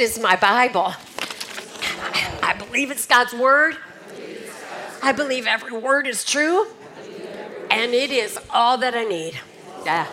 is my Bible. I believe it's God's Word. I believe every word is true. And it is all that I need. Yeah.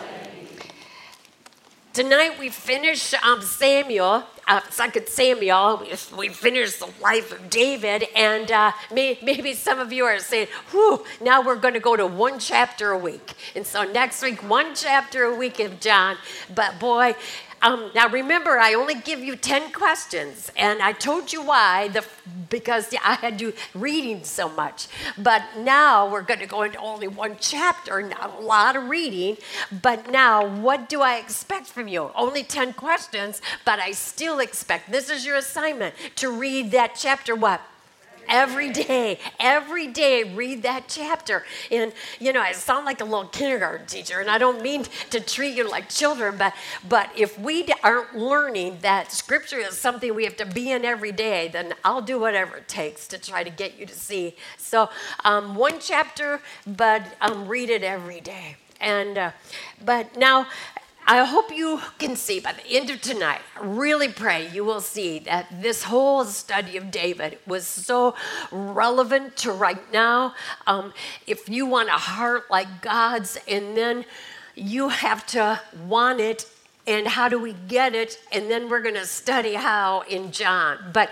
Tonight we finish um, Samuel, uh, Second Samuel. We, we finished the life of David, and uh, may, maybe some of you are saying, "Whew!" Now we're going to go to one chapter a week, and so next week one chapter a week of John. But boy, um, now remember, I only give you 10 questions, and I told you why, the, because I had you reading so much. But now we're going to go into only one chapter, not a lot of reading. But now, what do I expect from you? Only 10 questions, but I still expect, this is your assignment, to read that chapter what? Every day, every day, read that chapter. And, you know, I sound like a little kindergarten teacher, and I don't mean to treat you like children, but, but if we aren't learning that scripture is something we have to be in every day, then I'll do whatever it takes to try to get you to see. So, um, one chapter, but um, read it every day. And, uh, but now, I hope you can see by the end of tonight, I really pray you will see that this whole study of David was so relevant to right now. Um, if you want a heart like God's, and then you have to want it and how do we get it? And then we're going to study how in John. But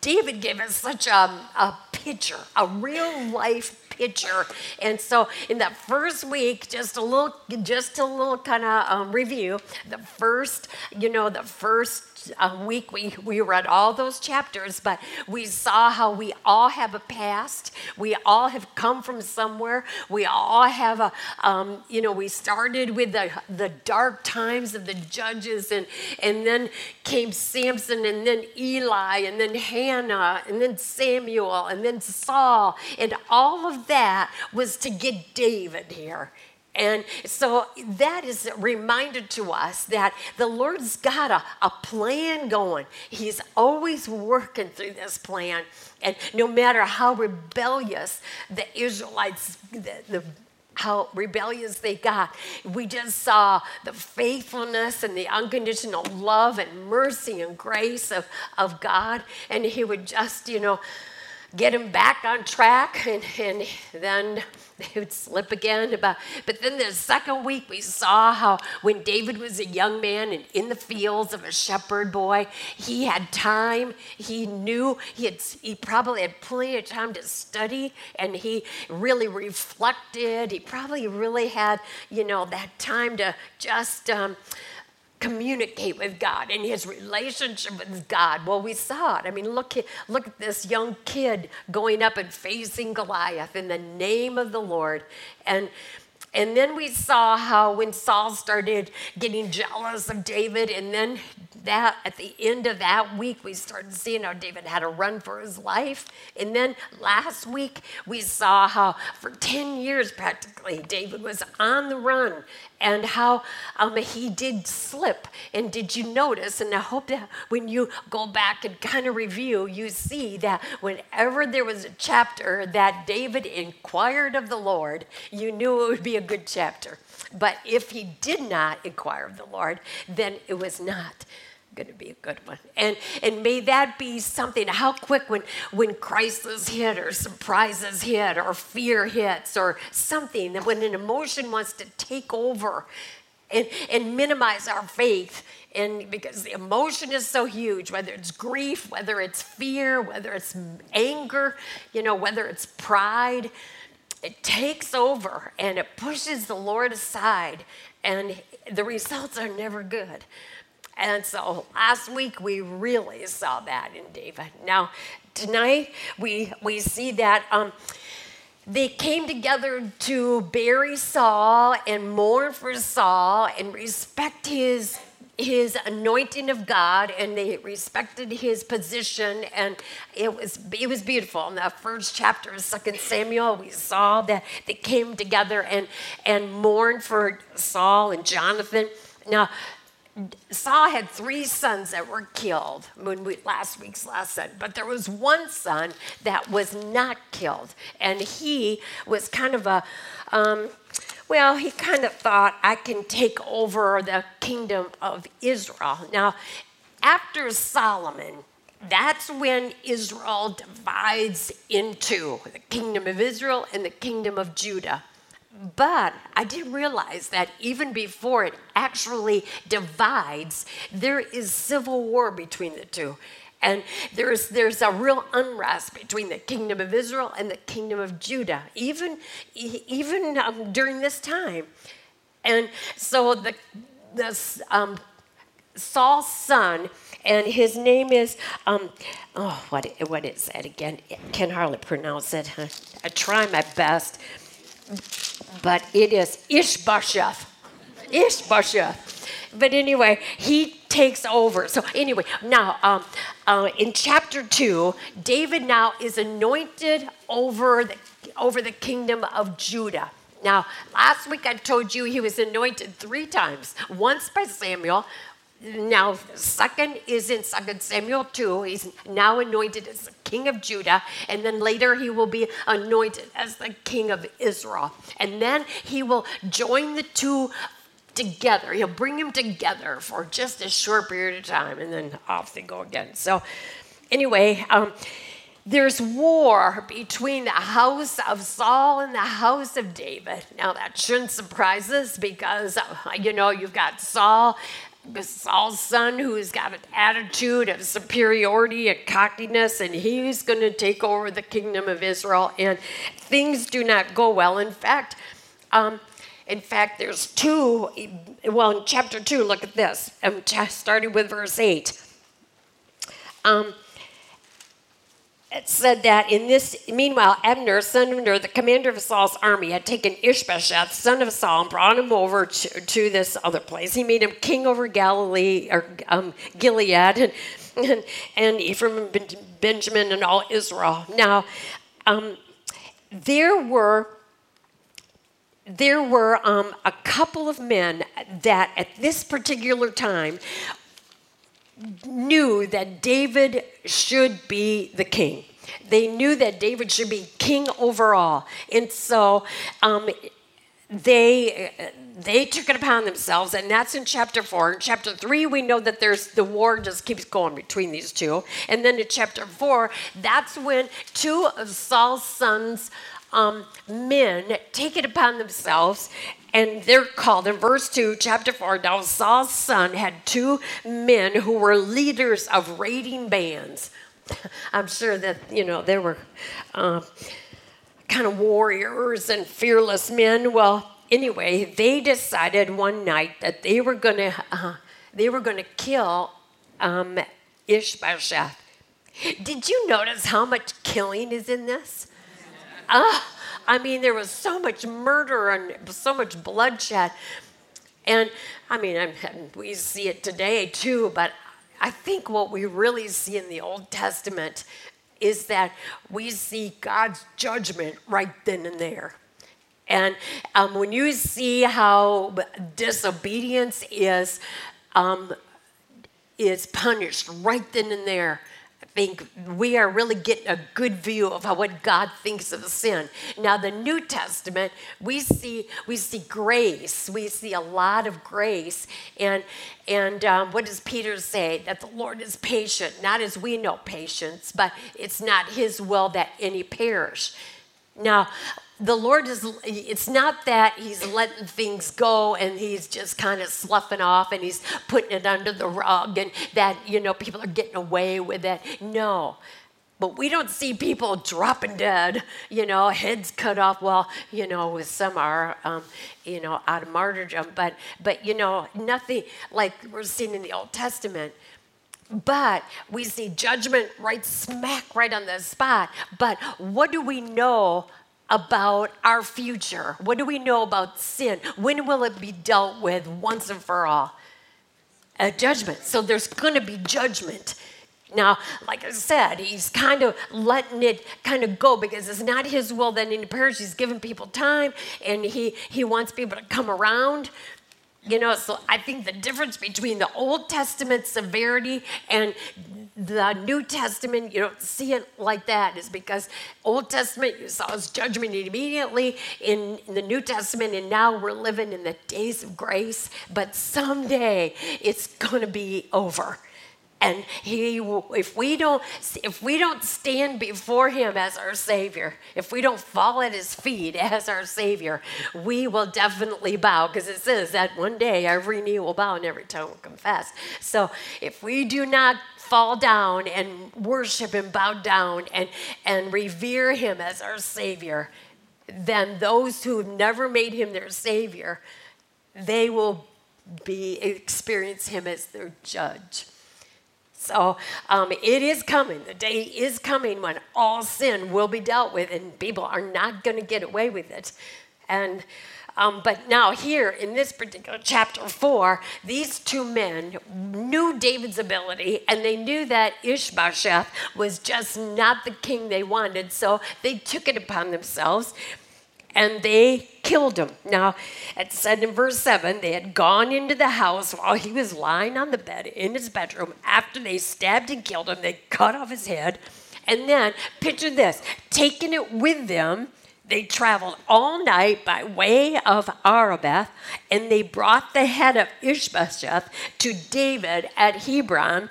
David gave us such a, a picture, a real life picture. And so in that first week, just a little, just a little kind of um, review. The first, you know, the first uh, week we, we read all those chapters, but we saw how we all have a past. We all have come from somewhere. We all have a, um, you know, we started with the, the dark times of the judges, and, and then came Samson, and then Eli, and then Hannah, and then Samuel, and then Saul. And all of that was to get David here. And so that is a reminder to us that the Lord's got a, a plan going. He's always working through this plan. And no matter how rebellious the Israelites, the, the how rebellious they got. We just saw the faithfulness and the unconditional love and mercy and grace of, of God. And He would just, you know, get him back on track and, and then they would slip again. But, but then the second week, we saw how when David was a young man and in the fields of a shepherd boy, he had time. He knew he had he probably had plenty of time to study, and he really reflected. He probably really had you know that time to just. Um, communicate with God and his relationship with God. Well, we saw it. I mean, look, look at this young kid going up and facing Goliath in the name of the Lord. And and then we saw how when Saul started getting jealous of David, and then that at the end of that week, we started seeing how David had to run for his life. And then last week, we saw how for 10 years practically, David was on the run and how um, he did slip. And did you notice? And I hope that when you go back and kind of review, you see that whenever there was a chapter that David inquired of the Lord, you knew it would be a good chapter. But if he did not inquire of the Lord, then it was not going to be a good one. And and may that be something. How quick when when crisis hit or surprises hit or fear hits or something that when an emotion wants to take over and and minimize our faith. And because the emotion is so huge, whether it's grief, whether it's fear, whether it's anger, you know, whether it's pride, it takes over and it pushes the Lord aside, and the results are never good. And so last week we really saw that in David. Now, tonight we, we see that um, they came together to bury Saul and mourn for Saul and respect his his anointing of God and they respected his position and it was it was beautiful in that first chapter of second Samuel we saw that they came together and and mourned for Saul and Jonathan now Saul had three sons that were killed when we, last week's lesson, but there was one son that was not killed, and he was kind of a, um, well, he kind of thought I can take over the kingdom of Israel. Now, after Solomon, that's when Israel divides into the kingdom of Israel and the kingdom of Judah. But I didn't realize that even before it actually divides, there is civil war between the two. And there's, there's a real unrest between the kingdom of Israel and the kingdom of Judah, even, even um, during this time. And so the, this, um, Saul's son, and his name is, um, oh, what, what is that again? Can hardly pronounce it. I try my best but it is Ishbosheth. Ishbosheth. But anyway, he takes over. So anyway, now um, uh, in chapter two, David now is anointed over the over the kingdom of Judah. Now, last week I told you he was anointed three times. Once by Samuel, now, second is in Second Samuel 2. He's now anointed as king of Judah, and then later he will be anointed as the king of Israel. And then he will join the two together. He'll bring them together for just a short period of time, and then off they go again. So, anyway, um, there's war between the house of Saul and the house of David. Now, that shouldn't surprise us because, uh, you know, you've got Saul Saul's son who's got an attitude of superiority and cockiness, and he's going to take over the kingdom of Israel. And things do not go well. In fact, um, in fact, there's two. Well, in chapter two, look at this. I'm starting with verse eight. Um, it said that in this, meanwhile, Abner, son of Ner, the commander of Saul's army, had taken Ishbosheth, son of Saul, and brought him over to, to this other place. He made him king over Galilee or um, Gilead and, and, and Ephraim and Benjamin and all Israel. Now, um, there were there were um, a couple of men that at this particular time knew that David should be the king. They knew that David should be king over all. And so um, they they took it upon themselves and that's in chapter 4 in chapter 3 we know that there's the war just keeps going between these two and then in chapter 4 that's when two of saul's sons um, men take it upon themselves and they're called in verse 2 chapter 4 now saul's son had two men who were leaders of raiding bands. I'm sure that you know they were uh, kind of warriors and fearless men. Well anyway they decided one night that they were going to uh, they were going to kill um, ishbosheth. Did you notice how much killing is in this? Uh, I mean, there was so much murder and so much bloodshed. And I mean, I'm, we see it today too, but I think what we really see in the Old Testament is that we see God's judgment right then and there. And um, when you see how disobedience is, um, is punished right then and there, think we are really getting a good view of how, what God thinks of sin. Now, the New Testament, we see we see grace. We see a lot of grace, and and um, what does Peter say? That the Lord is patient, not as we know patience, but it's not His will that any perish. Now, the Lord is, it's not that He's letting things go and He's just kind of sloughing off and He's putting it under the rug and that, you know, people are getting away with it. No. But we don't see people dropping dead, you know, heads cut off. Well, you know, some are, um, you know, out of martyrdom, but, but, you know, nothing like we're seeing in the Old Testament but we see judgment right smack right on the spot. But what do we know about our future? What do we know about sin? When will it be dealt with once and for all? A judgment. So there's going to be judgment. Now, like I said, he's kind of letting it kind of go because it's not his will that any perish. He's giving people time and he, he wants people to come around. You know, so I think the difference between the Old Testament severity and the New Testament, you don't see it like that, is because Old Testament, you saw his judgment immediately in, in the New Testament, and now we're living in the days of grace. But someday it's going to be over. And he if we don't if we don't stand before him as our savior if we don't fall at his feet as our savior we will definitely bow. Because it says that one day every knee will bow and every tongue will confess. So if we do not fall down and worship and bow down and and revere him as our savior then those who have never made him their savior they will be experience him as their judge so um, it is coming. The day is coming when all sin will be dealt with, and people are not going to get away with it. And um, but now, here in this particular chapter four, these two men knew David's ability and they knew that Ishbosheth was just not the king they wanted, so they took it upon themselves and they killed him. Now, it said in verse 7 they had gone into the house while he was lying on the bed in his bedroom. After they stabbed and killed him, they cut off his head. And then, picture this taking it with them, they traveled all night by way of Arabah, and they brought the head of Ishbosheth to David at Hebron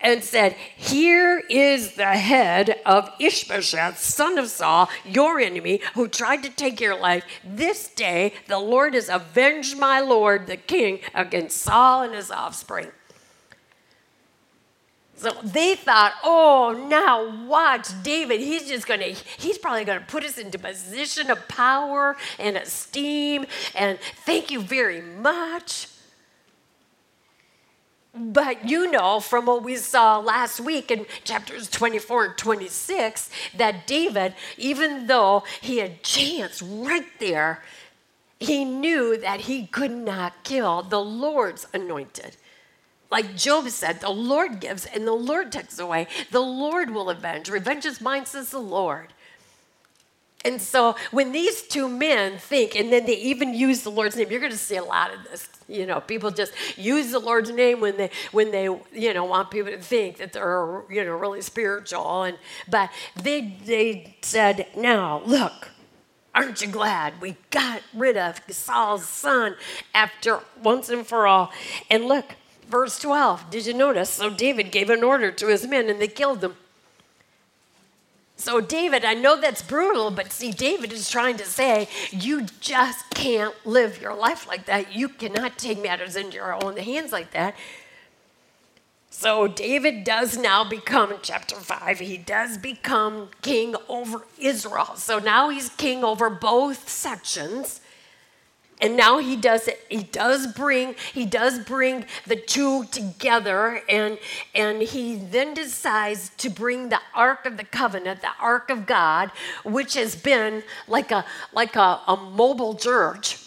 and said, Here is the head of Ishbosheth, son of Saul, your enemy, who tried to take your life. This day the Lord has avenged my Lord, the king, against Saul and his offspring. So they thought, oh, now watch David. He's just going to, he's probably going to put us into position of power and esteem. And thank you very much. But you know from what we saw last week in chapters 24 and 26 that David, even though he had chance right there, he knew that he could not kill the Lord's anointed. Like Job said, the Lord gives and the Lord takes away. The Lord will avenge. Revenge is mine, says the Lord. And so when these two men think, and then they even use the Lord's name, you're going to see a lot of this. You know, people just use the Lord's name when they when they you know want people to think that they're you know really spiritual. And but they they said, now look, aren't you glad we got rid of Saul's son after once and for all? And look, verse 12. Did you notice? So David gave an order to his men, and they killed them. So, David, I know that's brutal, but see, David is trying to say, you just can't live your life like that. You cannot take matters into your own hands like that. So, David does now become, chapter 5, he does become king over Israel. So now he's king over both sections and now he does it he does bring he does bring the two together and and he then decides to bring the ark of the covenant the ark of god which has been like a like a, a mobile church.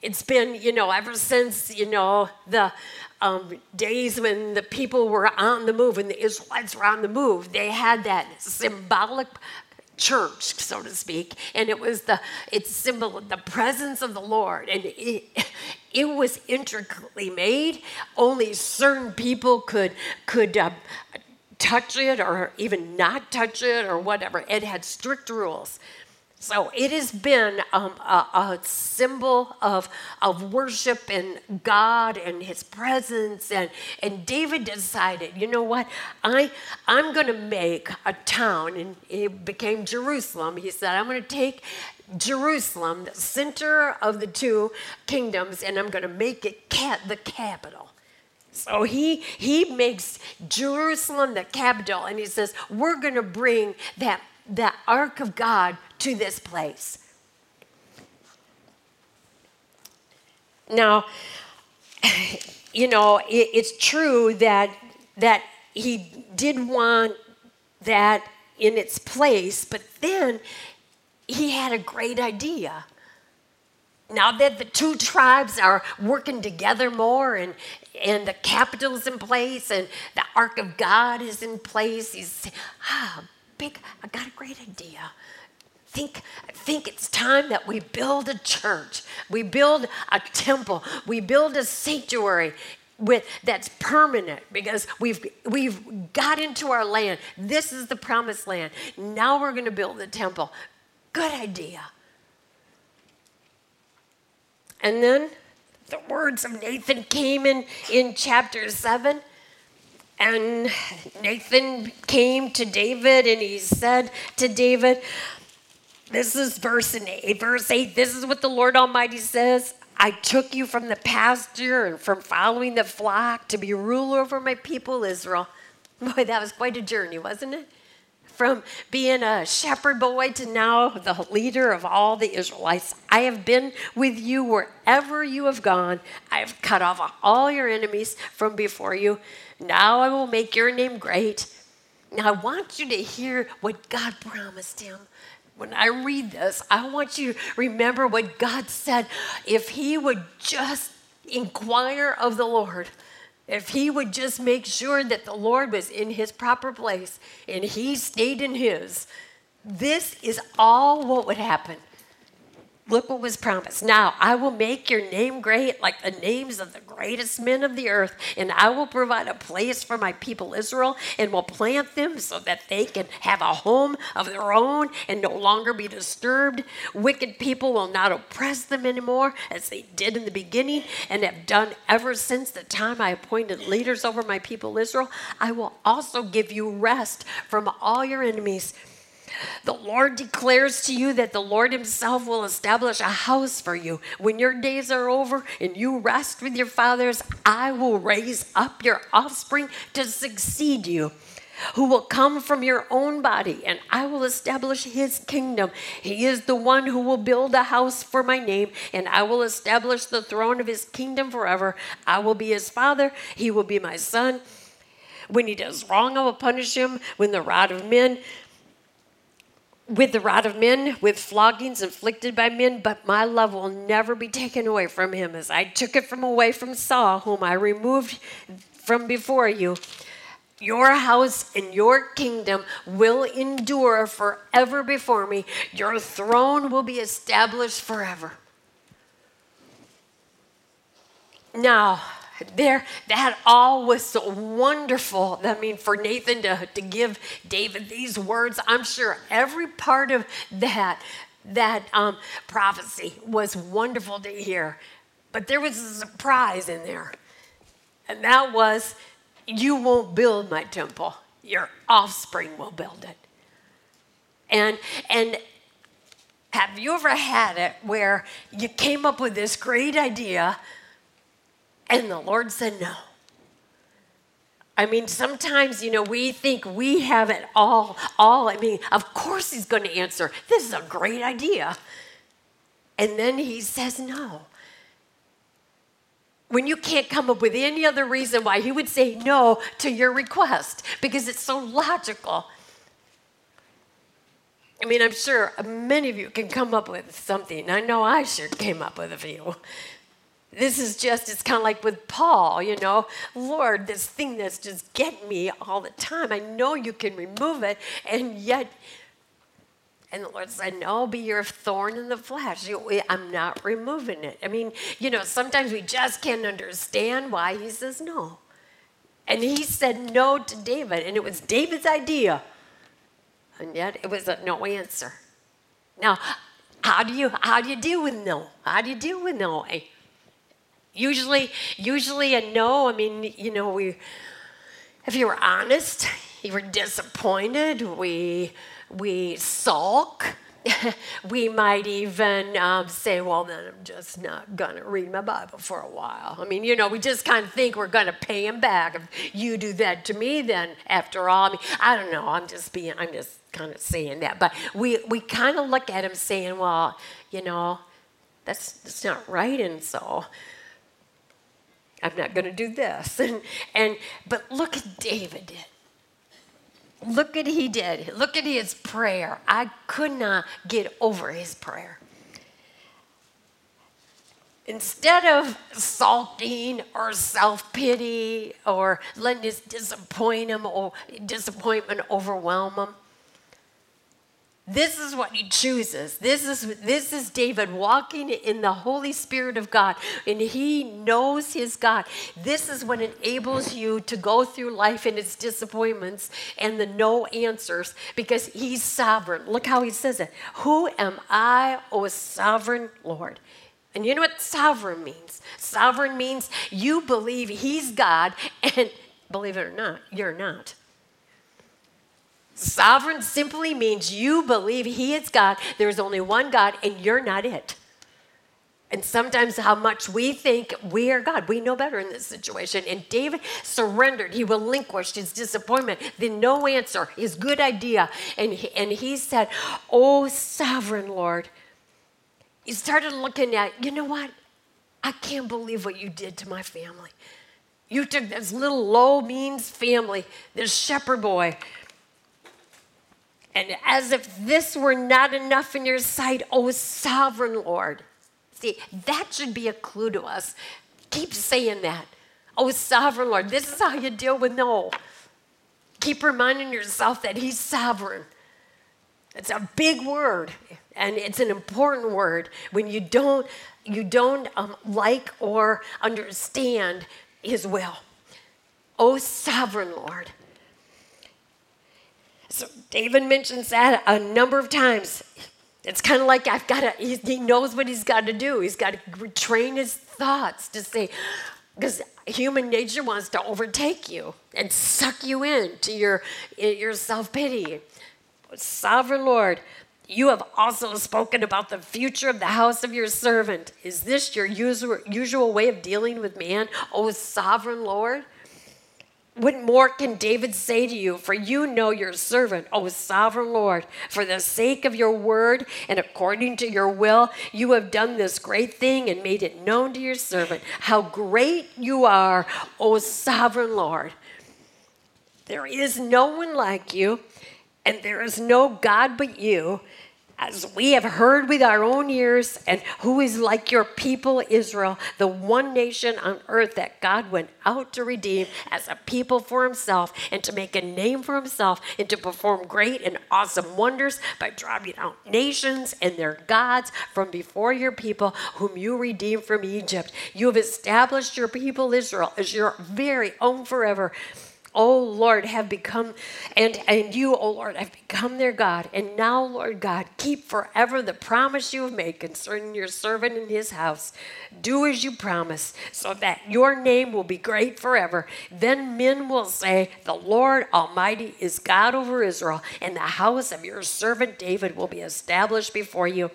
It's been you know ever since you know the um, days when the people were on the move and the israelites were on the move they had that symbolic church, so to speak, and it was the it's symbol of the presence of the Lord, and it, it was intricately made. Only certain people could could uh, touch it, or even not touch it, or whatever. It had strict rules. So it has been um, a, a, symbol of, of worship and God and His presence. And, and David decided, you know what? I, I'm going to make a town, and it became Jerusalem. He said, I'm going to take Jerusalem, the center of the two kingdoms, and I'm going to make it cat, the capital. So he he makes Jerusalem the capital, and he says, We're going to bring that, that ark of God to this place. Now, you know, it, it's true that that he did want that in its place, but then he had a great idea. Now that the two tribes are working together more and, and the capital's in place and the ark of God is in place, he's ah, big, I got a great idea think, I think it's time that we build a church, we build a temple, we build a sanctuary with that's permanent because we've we've got into our land. This is the promised land. Now we're going to build the temple. Good idea. And then the words of Nathan came in in chapter 7 And Nathan came to David and he said to David, This is verse 8. Verse 8, this is what the Lord Almighty says. I took you from the pasture and from following the flock to be ruler over my people Israel. Boy, that was quite a journey, wasn't it? From being a shepherd boy to now the leader of all the Israelites. I have been with you wherever you have gone. I have cut off all your enemies from before you. Now I will make your name great. Now I want you to hear what God promised him when I read this, I want you to remember what God said. If He would just inquire of the Lord, if He would just make sure that the Lord was in His proper place and He stayed in His, this is all what would happen. Look what was promised. Now, I will make your name great like the names of the greatest men of the earth, and I will provide a place for my people Israel and will plant them so that they can have a home of their own and no longer be disturbed. Wicked people will not oppress them anymore as they did in the beginning and have done ever since the time I appointed leaders over my people Israel. I will also give you rest from all your enemies the Lord declares to you that the Lord Himself will establish a house for you. When your days are over and you rest with your fathers, I will raise up your offspring to succeed you who will come from your own body, and I will establish his kingdom. He is the one who will build a house for my name, and I will establish the throne of his kingdom forever. I will be his father, he will be my son. When he does wrong, I will punish him with the rod of men with the rod of men, with floggings inflicted by men, but my love will never be taken away from him as I took it from away from Saul, whom I removed from before you. Your house and your kingdom will endure forever before me. Your throne will be established forever. Now, there that all was so wonderful. I mean for nathan to, to give david these words i'm sure every part of that that um, prophecy was wonderful to hear. But there was a surprise in there. And that was you won't build my temple. Your offspring will build it. And and have you ever had it where you came up with this great idea and the Lord said no. I mean, sometimes, you know, we think we have it all, all. I mean, of course he's going to answer. This is a great idea. And then he says no. When you can't come up with any other reason why he would say no to your request because it's so logical. I mean, I'm sure many of you can come up with something. I know I sure came up with a few. This is just, it's kind of like with Paul, you know, Lord, this thing that's just getting me all the time. I know you can remove it, and yet, and the Lord said, No, be your thorn in the flesh. I'm not removing it. I mean, you know, sometimes we just can't understand why he says no. And he said no to David, and it was David's idea. And yet it was a no answer. Now, how do you how do you deal with no? How do you deal with no? Usually, usually a no. I mean, you know, we, if you were honest, you were disappointed. We, we sulk. we might even um, say, well, then I'm just not going to read my Bible for a while. I mean, you know, we just kind of think we're going to pay him back. If you do that to me, then after all, I mean, I don't know. I'm just being, I'm just kind of saying that. But we, we kind of look at him saying, well, you know, that's, that's not right. And so I'm not going to do this. And, and but look at David did. Look at he did. Look at his prayer. I could not get over his prayer. Instead of sulking or self pity or letting his disappointment or disappointment overwhelm him, this is what he chooses. This is, this is David walking in the Holy Spirit of God, and he knows his God. This is what enables you to go through life and its disappointments and the no answers because he's sovereign. Look how he says it Who am I, O sovereign Lord? And you know what sovereign means? Sovereign means you believe he's God and Believe it or not, you're not. Sovereign simply means you believe He is God, there's only one God, and you're not it. And sometimes, how much we think we are God. We know better in this situation. And David surrendered. He relinquished his disappointment, the no answer, his good idea. And he, and he said, Oh, sovereign Lord. He started looking at, you know what? I can't believe what you did to my family. You took this little low means family, this shepherd boy, and as if this were not enough in your sight, oh sovereign Lord. See, that should be a clue to us. Keep saying that. Oh, sovereign Lord, this is how you deal with no. Keep reminding yourself that He's sovereign. It's a big word, and it's an important word when you don't you don't um, like or understand His will. Oh, sovereign Lord. So David mentions that a number of times. It's kind of like I've got to, he knows what he's got to do. He's got to train his thoughts to say, because human nature wants to overtake you and suck you into your, eh, your self pity. Sovereign Lord, you have also spoken about the future of the house of your servant. Is this your usual, usual way of dealing with man, O sovereign Lord? What more can David say to you? For you know your servant, O sovereign Lord. For the sake of your word and according to your will, you have done this great thing and made it known to your servant how great you are, O sovereign Lord. There is no one like you, and there is no God but you as we have heard with our own ears, and who is like your people Israel, the one nation on earth that God went out to redeem as a people for himself and to make a name for himself and to perform great and awesome wonders by driving out nations and their gods from before your people, whom you redeemed from Egypt. You have established your people Israel as your very own forever. O Lord, have become, and, and you, O Lord, have become their God. And now, Lord God, keep forever the promise you have made concerning your servant and his house. Do as you promise, so that your name will be great forever. Then men will say, The Lord Almighty is God over Israel, and the house of your servant David will be established before you.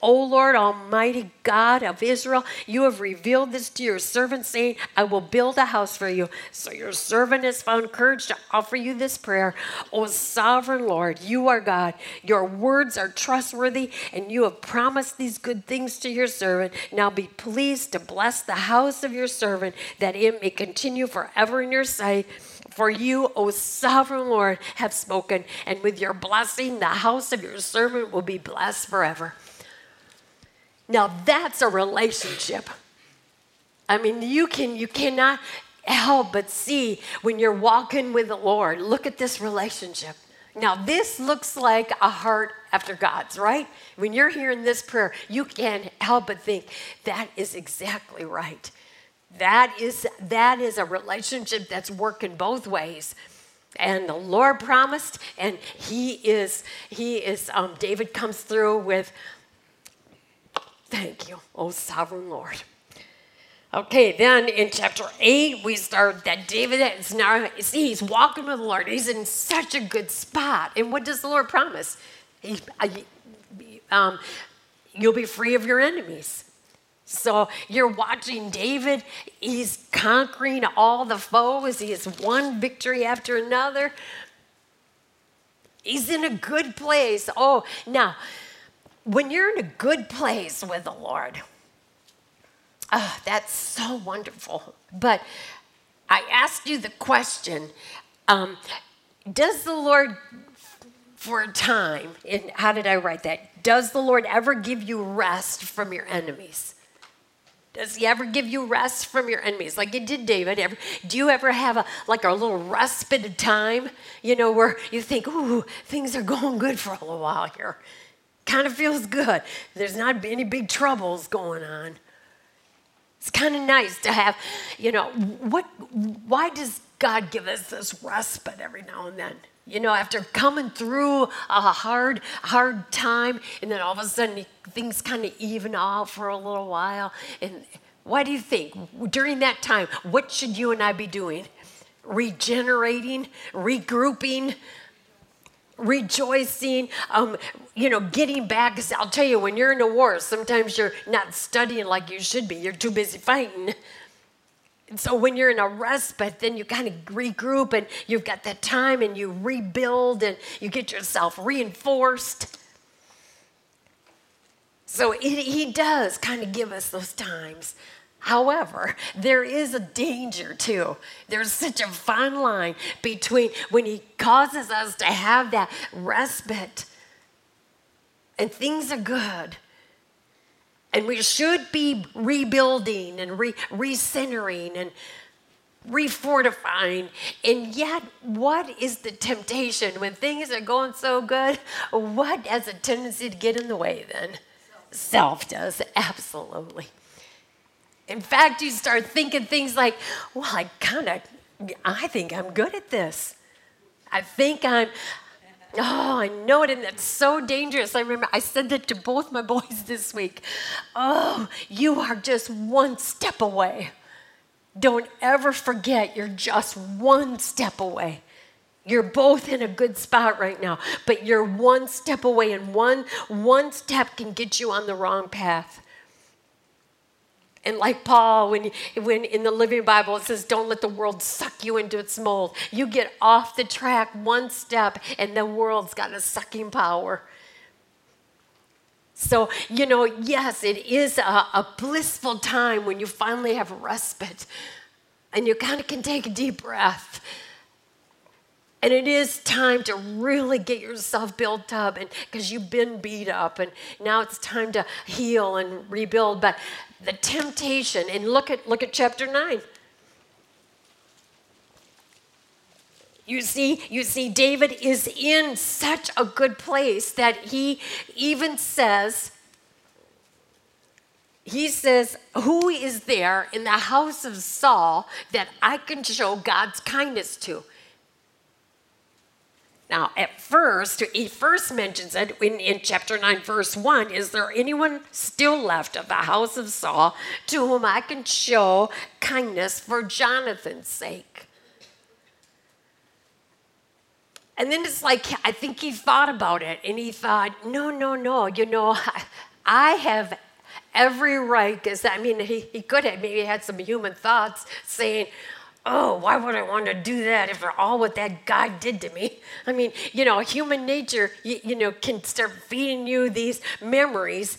O Lord, Almighty God of Israel, you have revealed this to your servant, saying, I will build a house for you. So your servant has found courage to offer you this prayer. O sovereign Lord, you are God. Your words are trustworthy, and you have promised these good things to your servant. Now be pleased to bless the house of your servant, that it may continue forever in your sight. For you, O sovereign Lord, have spoken, and with your blessing, the house of your servant will be blessed forever. Now that's a relationship. I mean, you can you cannot help but see when you're walking with the Lord. Look at this relationship. Now, this looks like a heart after God's, right? When you're hearing this prayer, you can't help but think that is exactly right. That is that is a relationship that's working both ways. And the Lord promised, and He is, He is, um, David comes through with Thank you, oh sovereign Lord. Okay, then in chapter 8, we start that David is now, see, he's walking with the Lord. He's in such a good spot. And what does the Lord promise? He, um, you'll be free of your enemies. So you're watching David, he's conquering all the foes. He has one victory after another. He's in a good place. Oh, now, when you're in a good place with the Lord, oh, that's so wonderful. But I asked you the question um, Does the Lord, for a time, and how did I write that? Does the Lord ever give you rest from your enemies? Does he ever give you rest from your enemies? Like it did David. Ever, do you ever have a like a little respite of time, you know, where you think, ooh, things are going good for a little while here kind of feels good. There's not any big troubles going on. It's kind of nice to have, you know, what why does God give us this respite every now and then? You know, after coming through a hard, hard time, and then all of a sudden things kind of even out for a little while. And why do you think during that time, what should you and I be doing? regenerating, regrouping, rejoicing, um, you know, getting back. I'll tell you, when you're in a war, sometimes you're not studying like you should be. You're too busy fighting. And so when you're in a respite, then you kind of regroup and you've got that time and you rebuild and you get yourself reinforced. So it, he does kind of give us those times. However, there is a danger too. There's such a fine line between when he causes us to have that respite and things are good. And we should be rebuilding and re- recentering and refortifying. And yet, what is the temptation when things are going so good? What has a tendency to get in the way then? Self does, absolutely. In fact, you start thinking things like, well, I kind of, I think I'm good at this. I think I'm, oh, I know it, and that's so dangerous. I remember I said that to both my boys this week. Oh, you are just one step away. Don't ever forget you're just one step away. You're both in a good spot right now, but you're one step away, and one, one step can get you on the wrong path. And like Paul, when, when in the Living Bible it says, don't let the world suck you into its mold. You get off the track one step, and the world's got a sucking power. So, you know, yes, it is a, a blissful time when you finally have respite and you kind of can take a deep breath and it is time to really get yourself built up and because you've been beat up and now it's time to heal and rebuild. But the temptation, and look at look at chapter 9. You see, you see, David is in such a good place that he even says, he says, Who is there in the house of Saul that I can show God's kindness to? Now, at first, he first mentions it in, in chapter 9, verse 1 Is there anyone still left of the house of Saul to whom I can show kindness for Jonathan's sake? And then it's like, I think he thought about it and he thought, no, no, no, you know, I have every right, because I mean, he, he could have maybe had some human thoughts saying, oh, why would I want to do that after all what that guy did to me? I mean, you know, human nature, you, you know, can start feeding you these memories.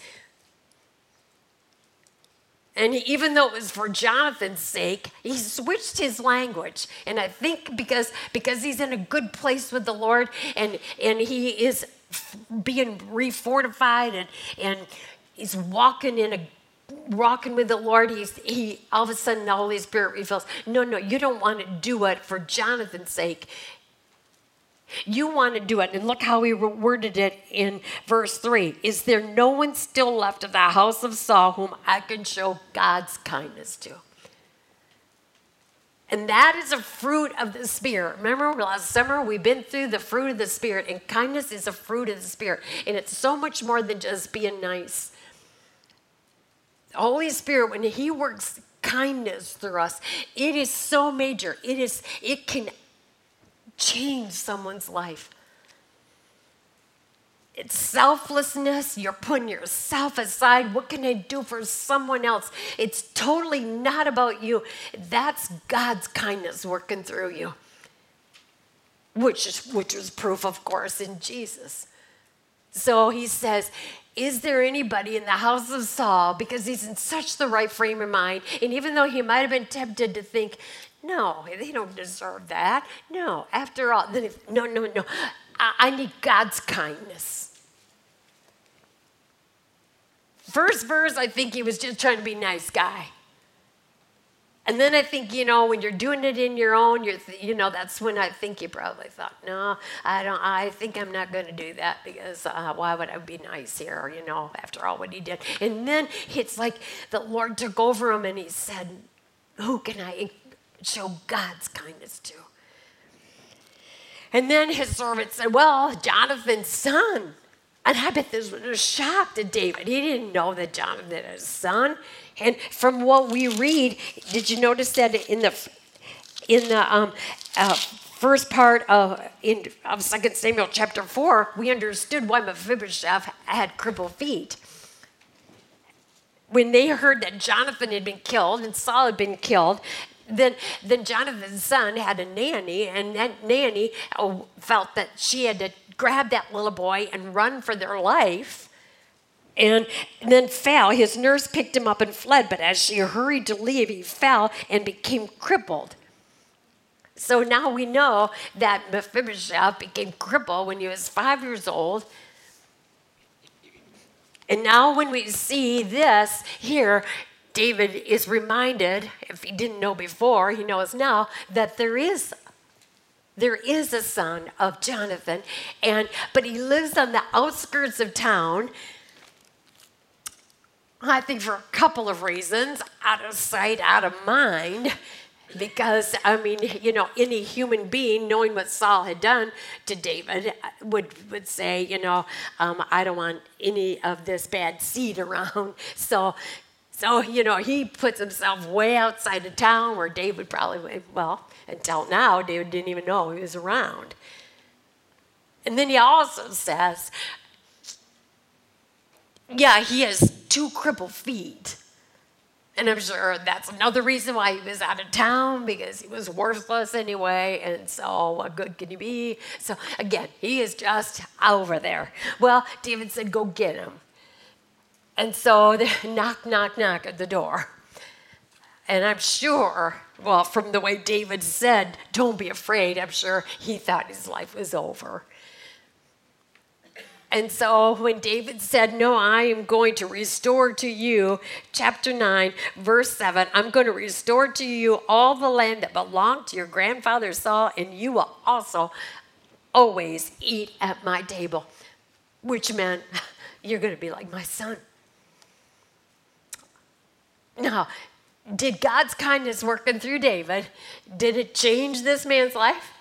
And even though it was for Jonathan's sake, he switched his language. And I think because because he's in a good place with the Lord and and he is being refortified and and he's walking in a Walking with the Lord, he's, he all of a sudden the Holy Spirit reveals, no, no, you don't want to do it for Jonathan's sake. You want to do it. And look how he worded it in verse 3 Is there no one still left of the house of Saul whom I can show God's kindness to? And that is a fruit of the Spirit. Remember last summer we've been through the fruit of the Spirit, and kindness is a fruit of the Spirit. And it's so much more than just being nice. Holy Spirit, when He works kindness through us, it is so major. It is, it can change someone's life. It's selflessness. You're putting yourself aside. What can I do for someone else? It's totally not about you. That's God's kindness working through you, which is, which is proof, of course, in Jesus. So he says, is there anybody in the house of Saul because he's in such the right frame of mind? And even though he might have been tempted to think, no, they don't deserve that. No, after all, no, no, no. I, I need God's kindness. First verse, I think he was just trying to be nice guy. And then I think, you know, when you're doing it in your own, you're, th- you know, that's when I think you probably thought, no, I don't, I think I'm not going to do that because uh, why would I be nice here, you know, after all what he did. And then it's like the Lord took over him and he said, who can I show God's kindness to? And then his servant said, well, Jonathan's son. And I bet this was a shock to David. He didn't know that Jonathan had a son. And from what we read, did you notice that in the in the um, uh, first part of in of Second Samuel chapter four, we understood why Mephibosheth had crippled feet. When they heard that Jonathan had been killed and Saul had been killed, then, then Jonathan's son had a nanny, and that nanny oh, felt that she had to grab that little boy and run for their life and then fell. His nurse picked him up and fled, but as she hurried to leave, he fell and became crippled. So now we know that Mephibosheth became crippled when he was five years old. And now, when we see this here, David is reminded, if he didn't know before, he knows now, that there is there is a son of Jonathan, and but he lives on the outskirts of town. I think for a couple of reasons, out of sight, out of mind. Because, I mean, you know, any human being knowing what Saul had done to David would, would say, you know, um, I don't want any of this bad seed around. So, so, you know, he puts himself way outside of town where David probably, well, until now, David didn't even know he was around. And then he also says, yeah, he has two crippled feet. And I'm sure that's another reason why he was out of town because he was worthless anyway. And so, what good can he be? So, again, he is just over there. Well, David said, Go get him. And so, they knock, knock, knock at the door. And I'm sure, well, from the way David said, Don't be afraid, I'm sure he thought his life was over. And so when David said, No, I am going to restore to you, chapter 9, verse 7, I'm going to restore to you all the land that belonged to your grandfather Saul, and you will also always eat at my table, which meant you're going to be like my son. Now, did God's kindness working through David, did it change this man's life?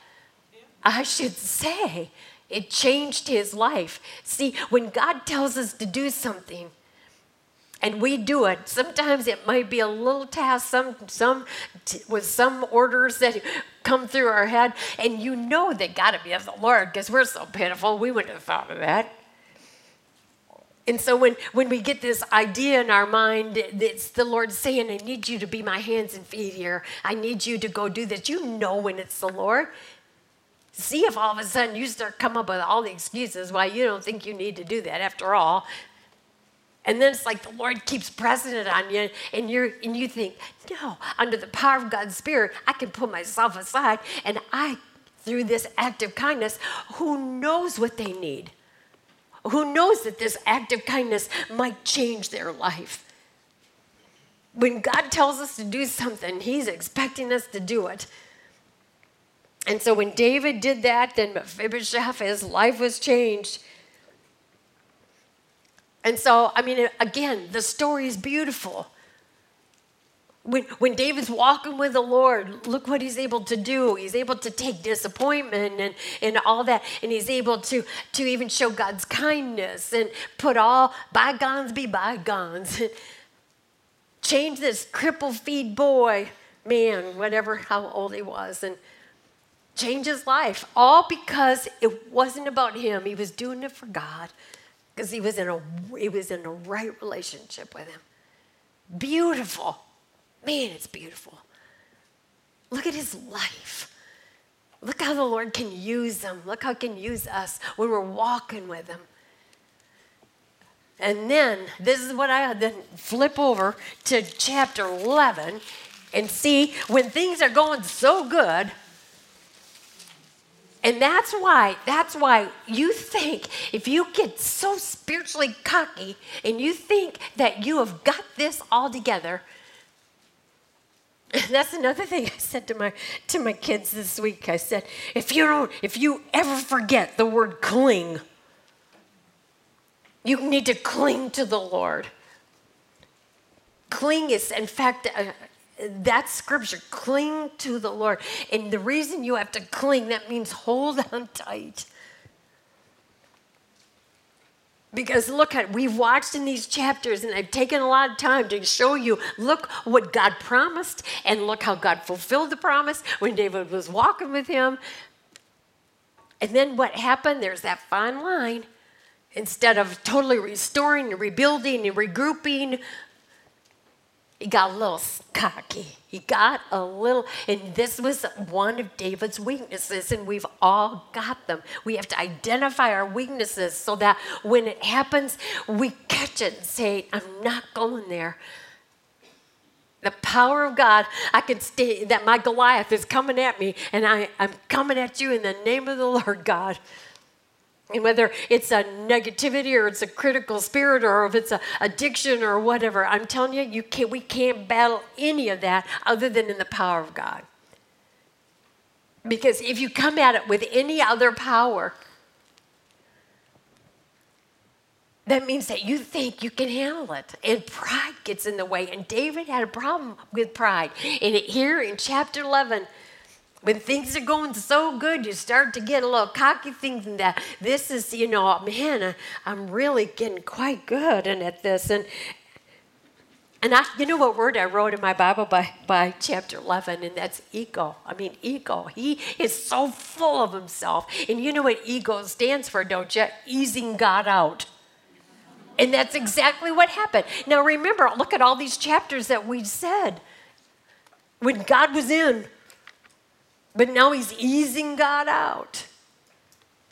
I should say it changed his life. See, when God tells us to do something, and we do it. Sometimes it might be a little task, some, some with some orders that come through our head, and you know they got to be of the Lord because we're so pitiful. We wouldn't have thought of that. And so when, when we get this idea in our mind, it's the Lord saying, I need you to be my hands and feet here. I need you to go do this. You know when it's the Lord see if all of a sudden you start come up with all the excuses why you don't think you need to do that after all. And then it's like the Lord keeps pressing it on you, and you and you think, no, under the power of God's Spirit, I can put myself aside, and I, through this act of kindness, who knows what they need? Who knows that this act of kindness might change their life? When God tells us to do something, He's expecting us to do it. And so when David did that, then Mephibosheth, his life was changed. And so, I mean, again, the story is beautiful. When, when David's walking with the Lord, look what he's able to do. He's able to take disappointment and, and all that, and he's able to, to even show God's kindness and put all bygones be bygones. Change this crippled feed boy, man, whatever, how old he was. And change his life, all because it wasn't about him. He was doing it for God because he was in a he was in a right relationship with him. Beautiful. Man, it's beautiful. Look at his life. Look how the Lord can use him. Look how he can use us when we're walking with him. And then this is what I then flip over to chapter 11 and see when things are going so good, and that's why, that's why you think if you get so spiritually cocky and you think that you have got this all together, that's another thing I said to my to my kids this week. I said, if you don't, if you ever forget the word cling, you need to cling to the Lord. Cling is, in fact, that's scripture. Cling to the Lord. And the reason you have to cling, that means hold on tight. Because look at, we've watched in these chapters, and I've taken a lot of time to show you look what God promised, and look how God fulfilled the promise when David was walking with him. And then what happened? There's that fine line. Instead of totally restoring and rebuilding and regrouping, he got a little cocky. He got a little, and this was one of David's weaknesses, and we've all got them. We have to identify our weaknesses so that when it happens, we catch it and say, I'm not going there. The power of God, I can stay, that my Goliath is coming at me, and I, I'm coming at you in the name of the Lord God. And whether it's a negativity or it's a critical spirit or if it's an addiction or whatever, I'm telling you, you can't, we can't battle any of that other than in the power of God. Because if you come at it with any other power, that means that you think you can handle it. And pride gets in the way. And David had a problem with pride. And here in chapter 11, when things are going so good, you start to get a little cocky thinking that this is, you know, oh, man, I'm really getting quite good and at this. And and I, you know what word I wrote in my Bible by, by chapter 11, and that's ego. I mean, ego. He is so full of himself. And you know what ego stands for, don't you? Easing God out. And that's exactly what happened. Now remember, look at all these chapters that we said. When God was in, but now he's easing God out.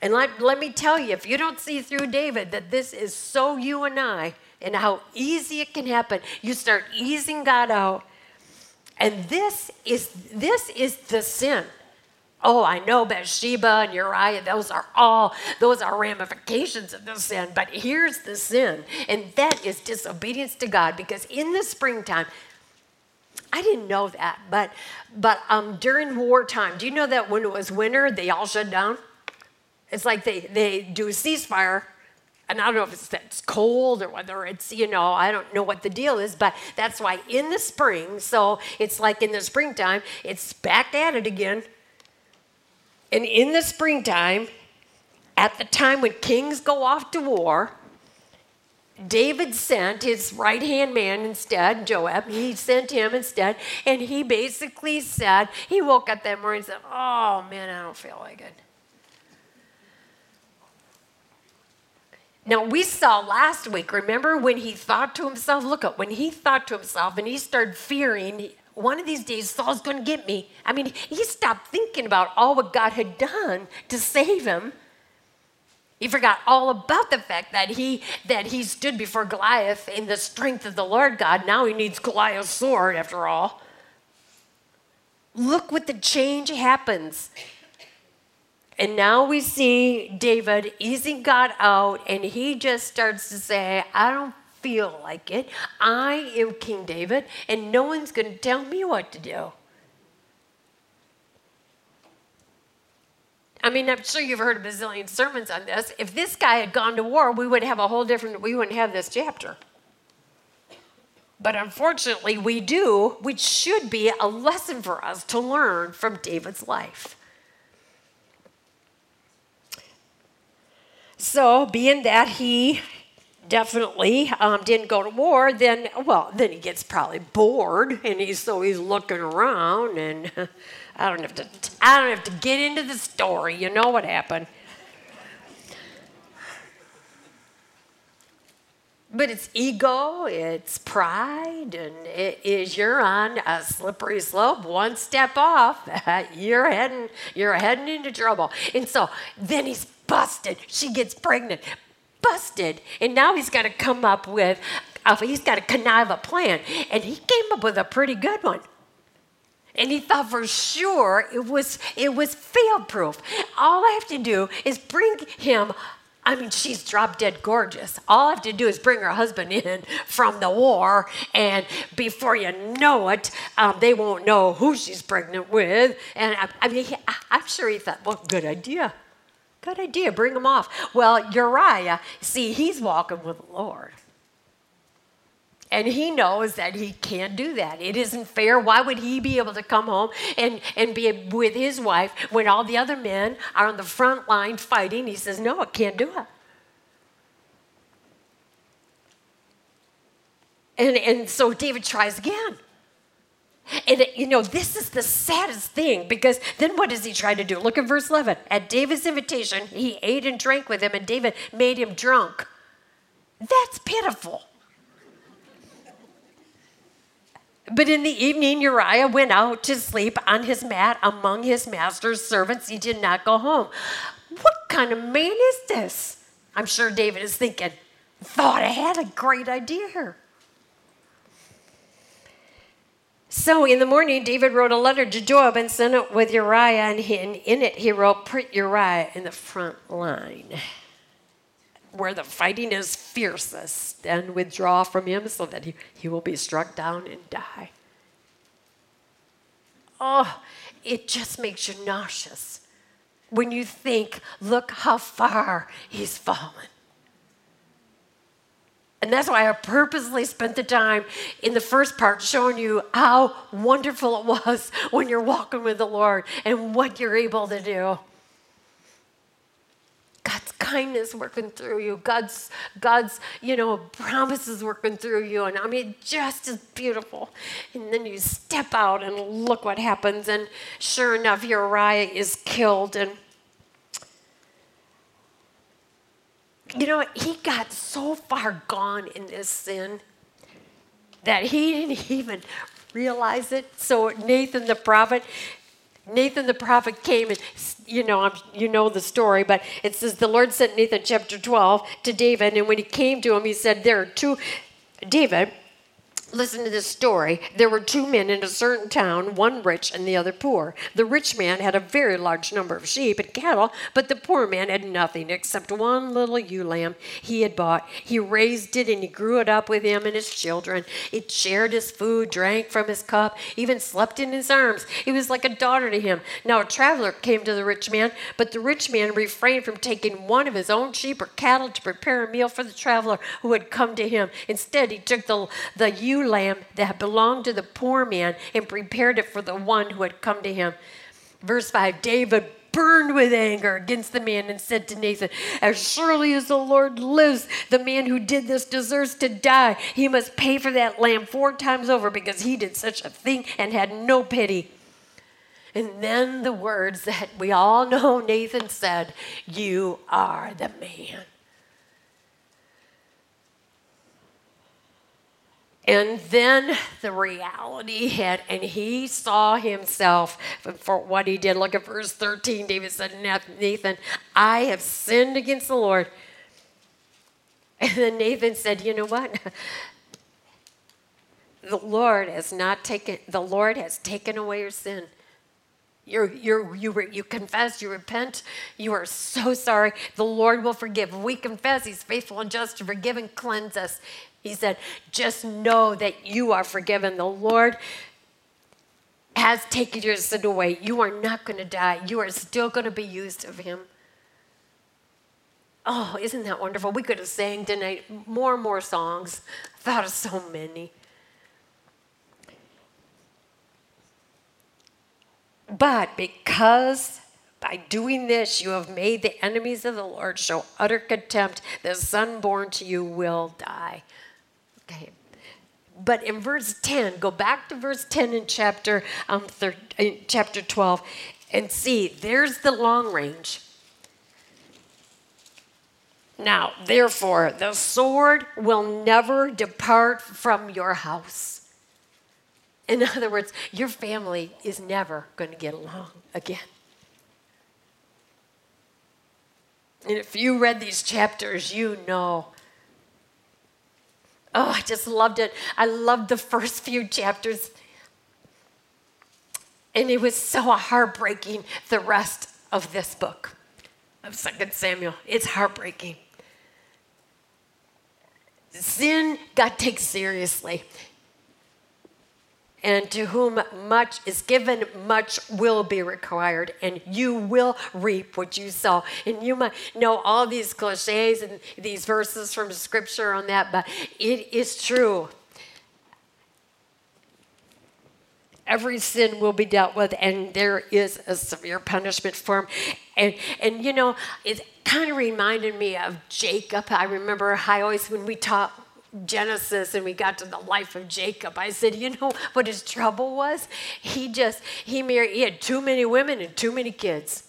And let, let me tell you, if you don't see through David that this is so you and I and how easy it can happen, you start easing God out. And this is this is the sin. Oh, I know Bathsheba and Uriah, those are all, those are ramifications of the sin. But here's the sin, and that is disobedience to God. Because in the springtime, I didn't know that, but but um, during wartime, do you know that when it was winter, they all shut down? It's like they they do a ceasefire, and I don't know if it's it's cold or whether it's you know I don't know what the deal is, but that's why in the spring, so it's like in the springtime, it's back at it again. And in the springtime, at the time when kings go off to war, David sent his right hand man instead, Joab. He sent him instead. And he basically said, he woke up that morning and said, Oh man, I don't feel like it. Now, we saw last week, remember when he thought to himself, look at when he thought to himself and he started fearing, one of these days Saul's going to get me. I mean, he stopped thinking about all what God had done to save him he forgot all about the fact that he that he stood before Goliath in the strength of the Lord God. Now he needs Goliath's sword after all. Look what the change happens. And now we see David easing God out, and he just starts to say, I don't feel like it. I am King David, and no one's going to tell me what to do. I mean, I'm sure you've heard a bazillion sermons on this. If this guy had gone to war, we would have a whole different, we wouldn't have this chapter. But unfortunately, we do, which should be a lesson for us to learn from David's life. So, being that he definitely um, didn't go to war, then, well, then he gets probably bored and he's so he's looking around and I don't have to. I don't have to get into the story. You know what happened. But it's ego, it's pride, and it is you're on a slippery slope. One step off, you're heading you're heading into trouble. And so then he's busted. She gets pregnant, busted, and now he's got to come up with. Uh, he's got to connive a plan, and he came up with a pretty good one and he thought for sure it was it was fail proof. All I have to do is bring him. I mean, she's drop dead gorgeous. All I have to do is bring her husband in from the war, and before you know it, um, they won't know who she's pregnant with. And I, I mean, he, I'm sure he thought, well, good idea. Good idea. Bring him off. Well, Uriah, see, he's walking with the Lord. And he knows that he can't do that. It isn't fair. Why would he be able to come home and, and be with his wife when all the other men are on the front line fighting? He says, No, I can't do it. And, and so David tries again. And you know, this is the saddest thing because then what does he try to do? Look at verse 11. At David's invitation, he ate and drank with him, and David made him drunk. That's pitiful. But in the evening, Uriah went out to sleep on his mat among his master's servants. He did not go home. What kind of man is this? I'm sure David is thinking, thought I had a great idea here. So in the morning, David wrote a letter to Joab and sent it with Uriah, and, in it he wrote, Put Uriah in the front line where the fighting is fiercest, and withdraw from him so that he, he will be struck down and die. Oh, it just makes you nauseous when you think, look how far he's fallen. And that's why I purposely spent the time in the first part showing you how wonderful it was when you're walking with the Lord and what you're able to do. God's kindness working through you. God's God's, you know, promises working through you. And I mean, just as beautiful. And then you step out and look what happens. And sure enough, Uriah is killed. And you know, he got so far gone in this sin that he didn't even realize it. So Nathan the prophet, Nathan the prophet came and you know you know the story, but it says the Lord sent Nathan chapter 12 to David, and when he came to him, he said, "There are two, David." Listen to this story. There were two men in a certain town, one rich and the other poor. The rich man had a very large number of sheep and cattle, but the poor man had nothing except one little ewe lamb he had bought. He raised it and he grew it up with him and his children. It shared his food, drank from his cup, even slept in his arms. It was like a daughter to him. Now a traveler came to the rich man, but the rich man refrained from taking one of his own sheep or cattle to prepare a meal for the traveler who had come to him. Instead, he took the, the ewe ewe lamb that belonged to the poor man and prepared it for the one who had come to him. Verse 5 David burned with anger against the man and said to Nathan, As surely as the Lord lives, the man who did this deserves to die. He must pay for that lamb four times over because he did such a thing and had no pity. And then the words that we all know Nathan said, You are the man. And then the reality hit, and he saw himself for what he did. Look at verse 13. David said Nathan, I have sinned against the Lord. And then Nathan said, You know what? The Lord has not taken, the Lord has taken away your sin. You're, you're, you, you confess, you repent, you are so sorry. The Lord will forgive. we confess, He's faithful and just to forgive and cleanse us. He said, just know that you are forgiven. The Lord has taken your sin away. You are not going to die. You are still going to be used of Him. Oh, isn't that wonderful? We could have sang tonight more and more songs. I thought of so many. But because by doing this you have made the enemies of the Lord show utter contempt, the son born to you will die. Okay. But in verse 10, go back to verse 10 in chapter, um, thir- in chapter 12 and see, there's the long range. Now, therefore, the sword will never depart from your house. In other words, your family is never going to get along again. And if you read these chapters, you know Oh, I just loved it. I loved the first few chapters. And it was so heartbreaking, the rest of this book of Second Samuel. It's heartbreaking. Sin got taken seriously and to whom much is given, much will be required, and you will reap what you sow. And you might know all these cliches and these verses from scripture on that, but it is true. Every sin will be dealt with, and there is a severe punishment for him. And, and you know, it kind of reminded me of Jacob. I remember I always, when we taught Genesis and we got to the life of Jacob, I said, you know what his trouble was? He just, he married, he had too many women and too many kids.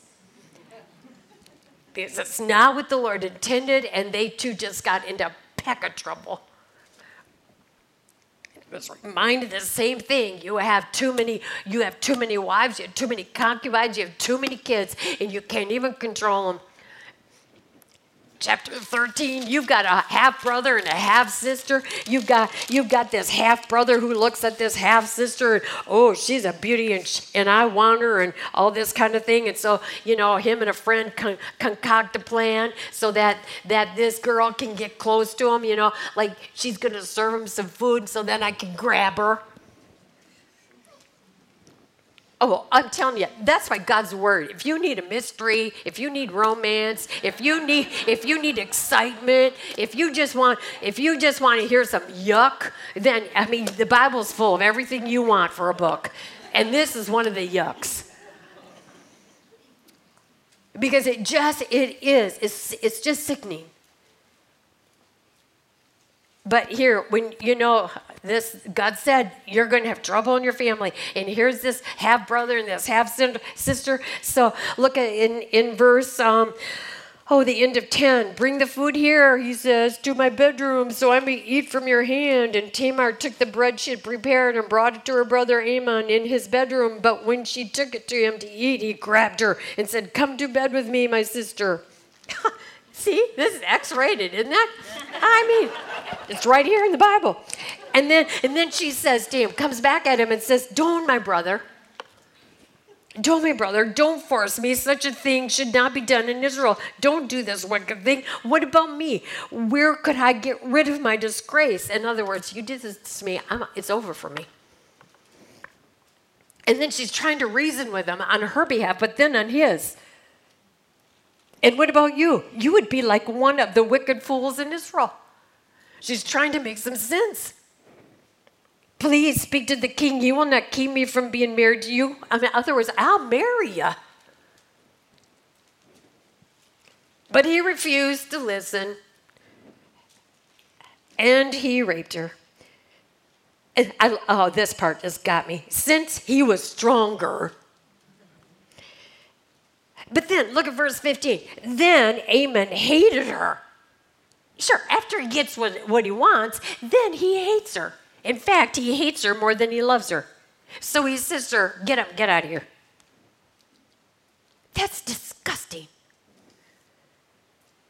Because it's not what the Lord intended, and they too just got into a peck of trouble was reminded the same thing. You have too many, you have too many wives, you have too many concubines, you have too many kids, and you can't even control them chapter 13 you've got a half brother and a half sister you've got you've got this half brother who looks at this half sister and oh she's a beauty and, sh- and i want her and all this kind of thing. And so you know him and a friend con- concoct a plan so that that this girl can get close to him you know like she's gonna serve him some food so then i can grab her Oh, I'm telling you, that's why God's word. If you need a mystery, if you need romance, if you need if you need excitement, if you just want if you just want to hear some yuck, then I mean the Bible's full of everything you want for a book. And this is one of the yucks. Because it just it is it's it's just sickening. But here, when you know this, God said you're going to have trouble in your family, and here's this half brother and this half sister. So look at in in verse. Um, Oh, the end of 10. Bring the food here, he says, to my bedroom so I may eat from your hand. And Tamar took the bread she had prepared and brought it to her brother Amnon in his bedroom. But when she took it to him to eat, he grabbed her and said, Come to bed with me, my sister. See, this is X-rated, isn't that? I mean, it's right here in the Bible. And then, and then she says to him, comes back at him and says, "Don't, my brother. Don't, my brother. Don't force me. Such a thing should not be done in Israel. Don't do this wicked thing. What about me? Where could I get rid of my disgrace? In other words, you did this to me. I'm, it's over for me." And then she's trying to reason with him on her behalf, but then on his. And what about you? You would be like one of the wicked fools in Israel. She's trying to make some sense. Please speak to the king. He will not keep me from being married to you. I mean, other words, I'll marry you. But he refused to listen, and he raped her. And I, oh, this part just got me. Since he was stronger but then look at verse 15. Then Amnon hated her. Sure, after he gets what, what he wants, then he hates her. In fact, he hates her more than he loves her. So he says to her, Get up, get out of here. That's disgusting.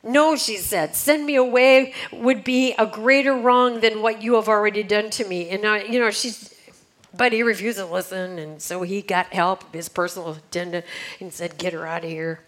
No, she said, send me away would be a greater wrong than what you have already done to me. And, uh, you know, she's but he refused to listen, and so he got help, his personal attendant, and said, Get her out of here.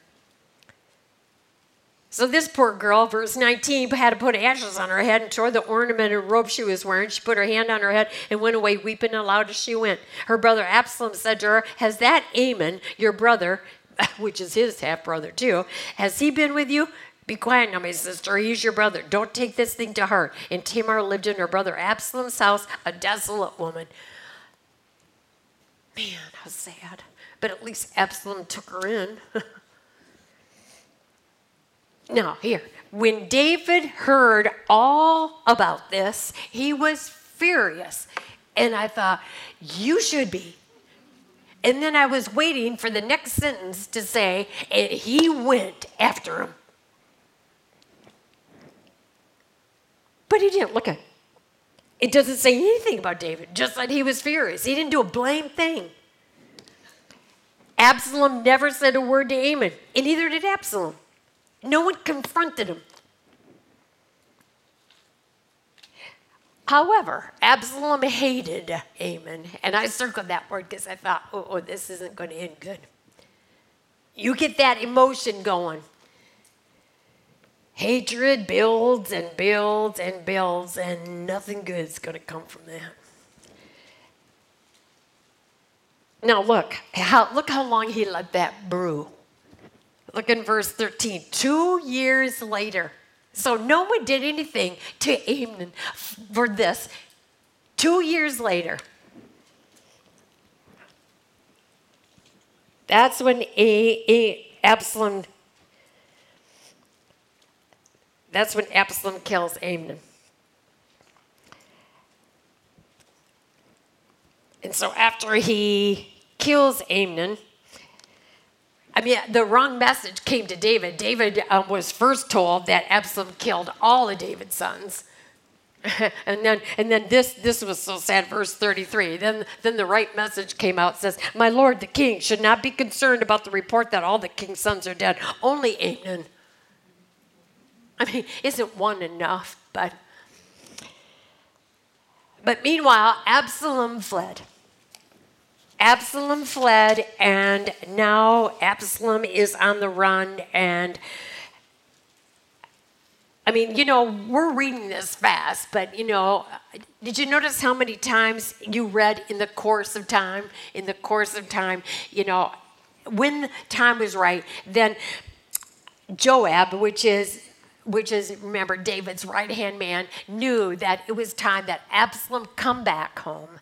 So this poor girl, verse 19, had to put ashes on her head and tore the ornamented robe she was wearing. She put her hand on her head and went away, weeping aloud as she went. Her brother Absalom said to her, Has that Amnon, your brother, which is his half brother too, has he been with you? Be quiet now, my sister. He's your brother. Don't take this thing to heart. And Tamar lived in her brother Absalom's house, a desolate woman. Man, how sad. But at least Absalom took her in. now, here, when David heard all about this, he was furious. And I thought, you should be. And then I was waiting for the next sentence to say, and he went after him. But he didn't look at it doesn't say anything about David, just that he was furious. He didn't do a blame thing. Absalom never said a word to Amnon, and neither did Absalom. No one confronted him. However, Absalom hated Amnon, and I circled that word because I thought, oh, oh, this isn't going to end good. You get that emotion going. Hatred builds and builds and builds, and nothing good is going to come from that. Now look, how, look how long he let that brew. Look in verse 13. Two years later, so no one did anything to Amnon for this. Two years later, that's when a, a Absalom that's when Absalom kills Amnon. And so after he kills Amnon, I mean, the wrong message came to David. David um, was first told that Absalom killed all of David's sons. and then, and then this, this was so sad, verse 33. Then, then the right message came out says, My lord, the king should not be concerned about the report that all the king's sons are dead, only Amnon i mean isn't one enough but but meanwhile absalom fled absalom fled and now absalom is on the run and I mean, you know, we're reading this fast, but you know, did you notice how many times you read in the course of time? In the course of time, you know, when time was right, then Joab, which is which is remember David's right hand man, knew that it was time that Absalom come back home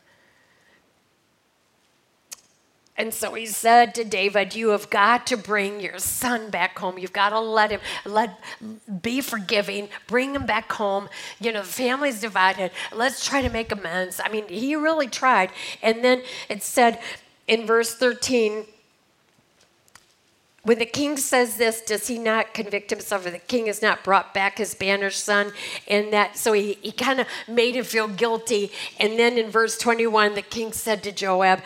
and so he said to David, You have got to bring your son back home. You've got to let him let be forgiving, bring him back home. You know, the family's divided. Let's try to make amends. I mean, he really tried. And then it said in verse 13, when the king says this, does he not convict himself? Or the king has not brought back his banished son? And that, so he, he kind of made him feel guilty. And then in verse 21, the king said to Joab,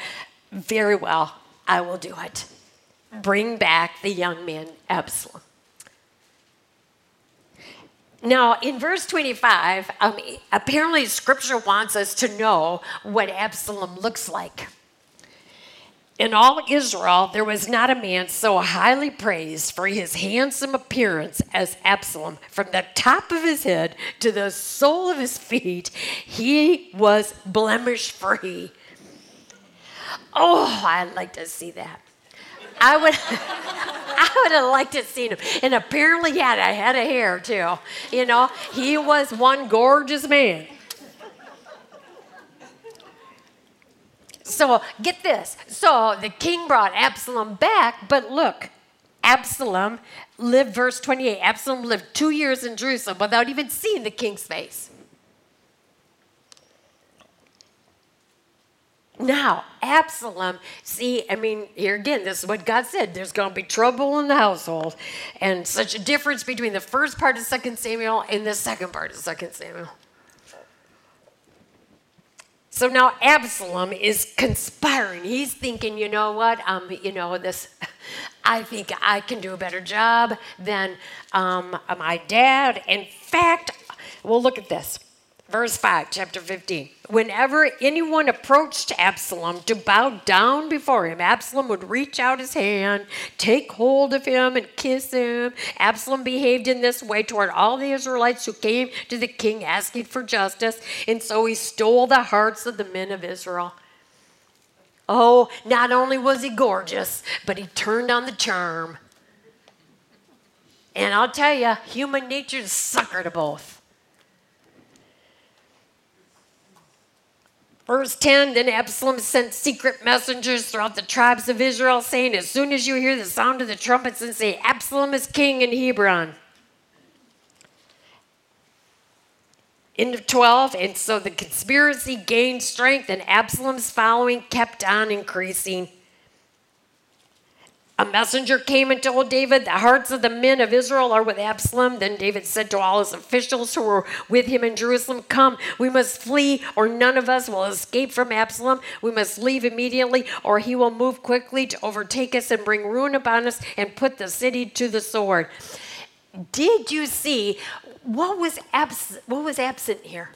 very well, I will do it. Bring back the young man Absalom. Now, in verse 25, um, apparently scripture wants us to know what Absalom looks like. In all Israel, there was not a man so highly praised for his handsome appearance as Absalom. From the top of his head to the sole of his feet, he was blemish free Oh, I'd like to see that. I would, I would have liked to have seen him. And apparently, he had a head of hair too. You know, he was one gorgeous man. So get this. So the king brought Absalom back, but look, Absalom lived, verse 28, Absalom lived two years in Jerusalem without even seeing the king's face. Now, Absalom, see, I mean, here again, this is what God said there's going to be trouble in the household. And such a difference between the first part of 2 Samuel and the second part of 2 Samuel. So now Absalom is conspiring. He's thinking, you know what? Um, you know, this, I think I can do a better job than um, my dad. In fact, well, look at this. Verse 5, chapter 15. Whenever anyone approached Absalom to bow down before him, Absalom would reach out his hand, take hold of him, and kiss him. Absalom behaved in this way toward all the Israelites who came to the king asking for justice, and so he stole the hearts of the men of Israel. Oh, not only was he gorgeous, but he turned on the charm. And I'll tell you, human nature's sucker to both. Verse 10 Then Absalom sent secret messengers throughout the tribes of Israel, saying, As soon as you hear the sound of the trumpets, and say, Absalom is king in Hebron. End of 12, and so the conspiracy gained strength, and Absalom's following kept on increasing. A messenger came and told David, The hearts of the men of Israel are with Absalom. Then David said to all his officials who were with him in Jerusalem, Come, we must flee, or none of us will escape from Absalom. We must leave immediately, or he will move quickly to overtake us and bring ruin upon us and put the city to the sword. Did you see what was absent? What was absent here?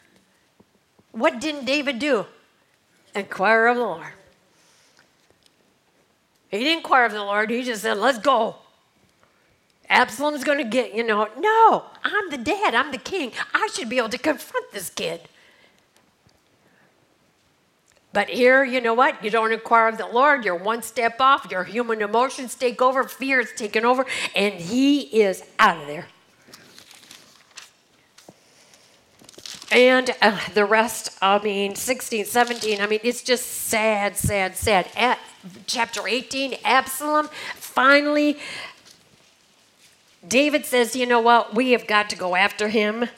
What didn't David do? Inquire of the Lord. He didn't inquire of the Lord. He just said, let's go. Absalom's going to get, you know, no, I'm the dad. I'm the king. I should be able to confront this kid. But here, you know what? You don't inquire of the Lord. You're one step off. Your human emotions take over. Fear is taken over. And he is out of there. And uh, the rest, I mean, 16, 17, I mean, it's just sad, sad, sad. At chapter 18, Absalom finally, David says, you know what, we have got to go after him.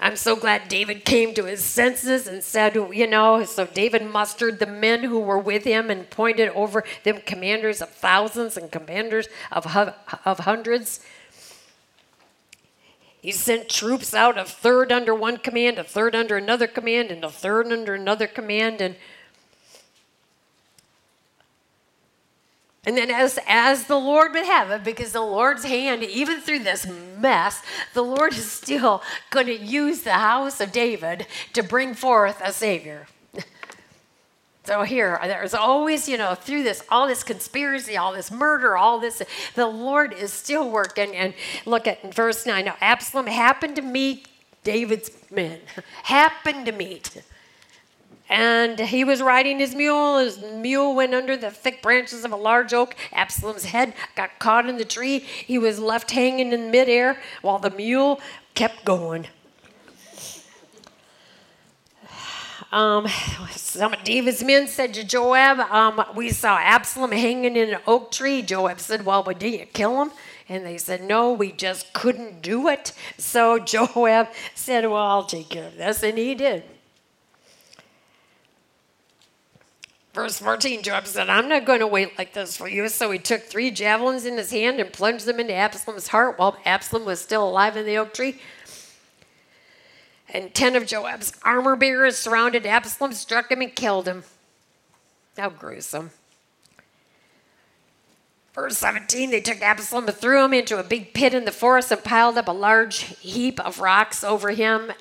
I'm so glad David came to his senses and said, you know, so David mustered the men who were with him and pointed over them commanders of thousands and commanders of, of hundreds. He sent troops out, a third under one command, a third under another command, and a third under another command. And And then as as the Lord would have it, because the Lord's hand, even through this mess, the Lord is still going to use the house of David to bring forth a Savior. So here, there's always, you know, through this, all this conspiracy, all this murder, all this, the Lord is still working. And look at verse 9. Now, Absalom happened to meet David's men, happened to meet. And he was riding his mule. His mule went under the thick branches of a large oak. Absalom's head got caught in the tree. He was left hanging in midair while the mule kept going. Um, some of David's men said to Joab, um, We saw Absalom hanging in an oak tree. Joab said, Well, but did you kill him? And they said, No, we just couldn't do it. So Joab said, Well, I'll take care of this. And he did. Verse 14, Joab said, I'm not going to wait like this for you. So he took three javelins in his hand and plunged them into Absalom's heart while Absalom was still alive in the oak tree. And ten of Joab's armor bearers surrounded Absalom, struck him, and killed him. How gruesome. Verse 17, they took Absalom and threw him into a big pit in the forest and piled up a large heap of rocks over him.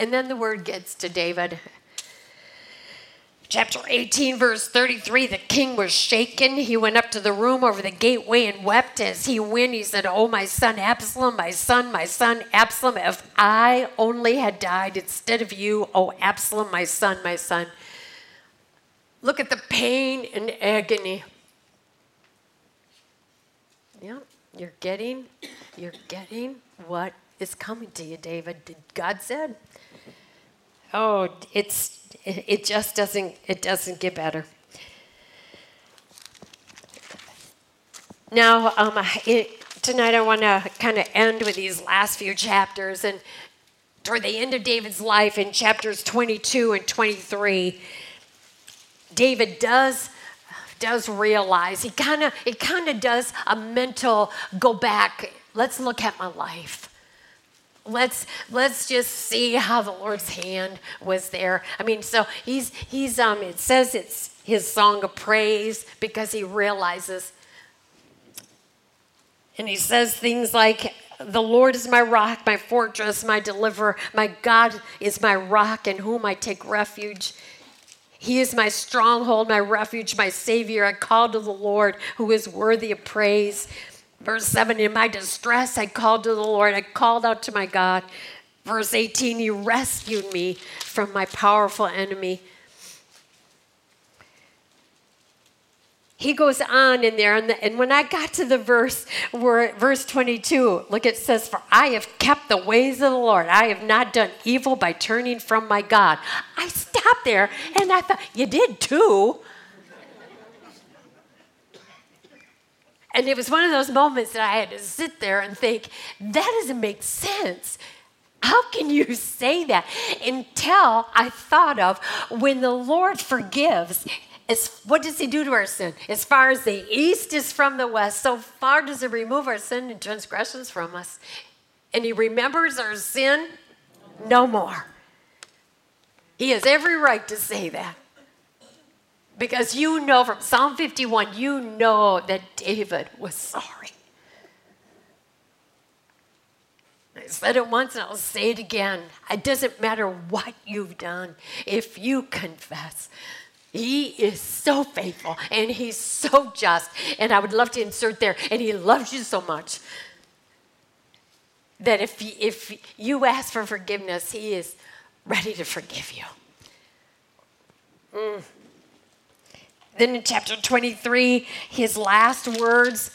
And then the word gets to David Chapter 18, verse 33 the king was shaken. He went up to the room over the gateway and wept as he went. He said, Oh, my son Absalom, my son, my son Absalom, if I only had died instead of you, oh, Absalom, my son, my son. Look at the pain and agony. Yeah, you're getting, you're getting what is coming to you, David. God said. Oh, it's it just doesn't it doesn't get better. Now, um, it, tonight I want to kind of end with these last few chapters, and toward the end of David's life, in chapters 22 and 23, David does does realize he kind of it kind of does a mental go back. Let's look at my life let's let's just see how the lord's hand was there. I mean so he's he's um it says it's his song of praise because he realizes and he says things like the lord is my rock my fortress my deliverer my god is my rock in whom i take refuge. He is my stronghold my refuge my savior. I call to the lord who is worthy of praise Verse 7 In my distress, I called to the Lord. I called out to my God. Verse 18 He rescued me from my powerful enemy. He goes on in there, and, the, and when I got to the verse where verse 22, look, it says, For I have kept the ways of the Lord. I have not done evil by turning from my God. I stopped there and I thought, You did too. And it was one of those moments that I had to sit there and think, that doesn't make sense. How can you say that? Until I thought of when the Lord forgives, as, what does He do to our sin? As far as the east is from the west, so far does He remove our sin and transgressions from us. And He remembers our sin no more. He has every right to say that. Because you know from Psalm 51, you know that David was sorry. I said it once and I'll say it again. It doesn't matter what you've done, if you confess. He is so faithful and he's so just. And I would love to insert there, and he loves you so much that if, if you ask for forgiveness, he is ready to forgive you. Mm. Then in chapter 23, his last words.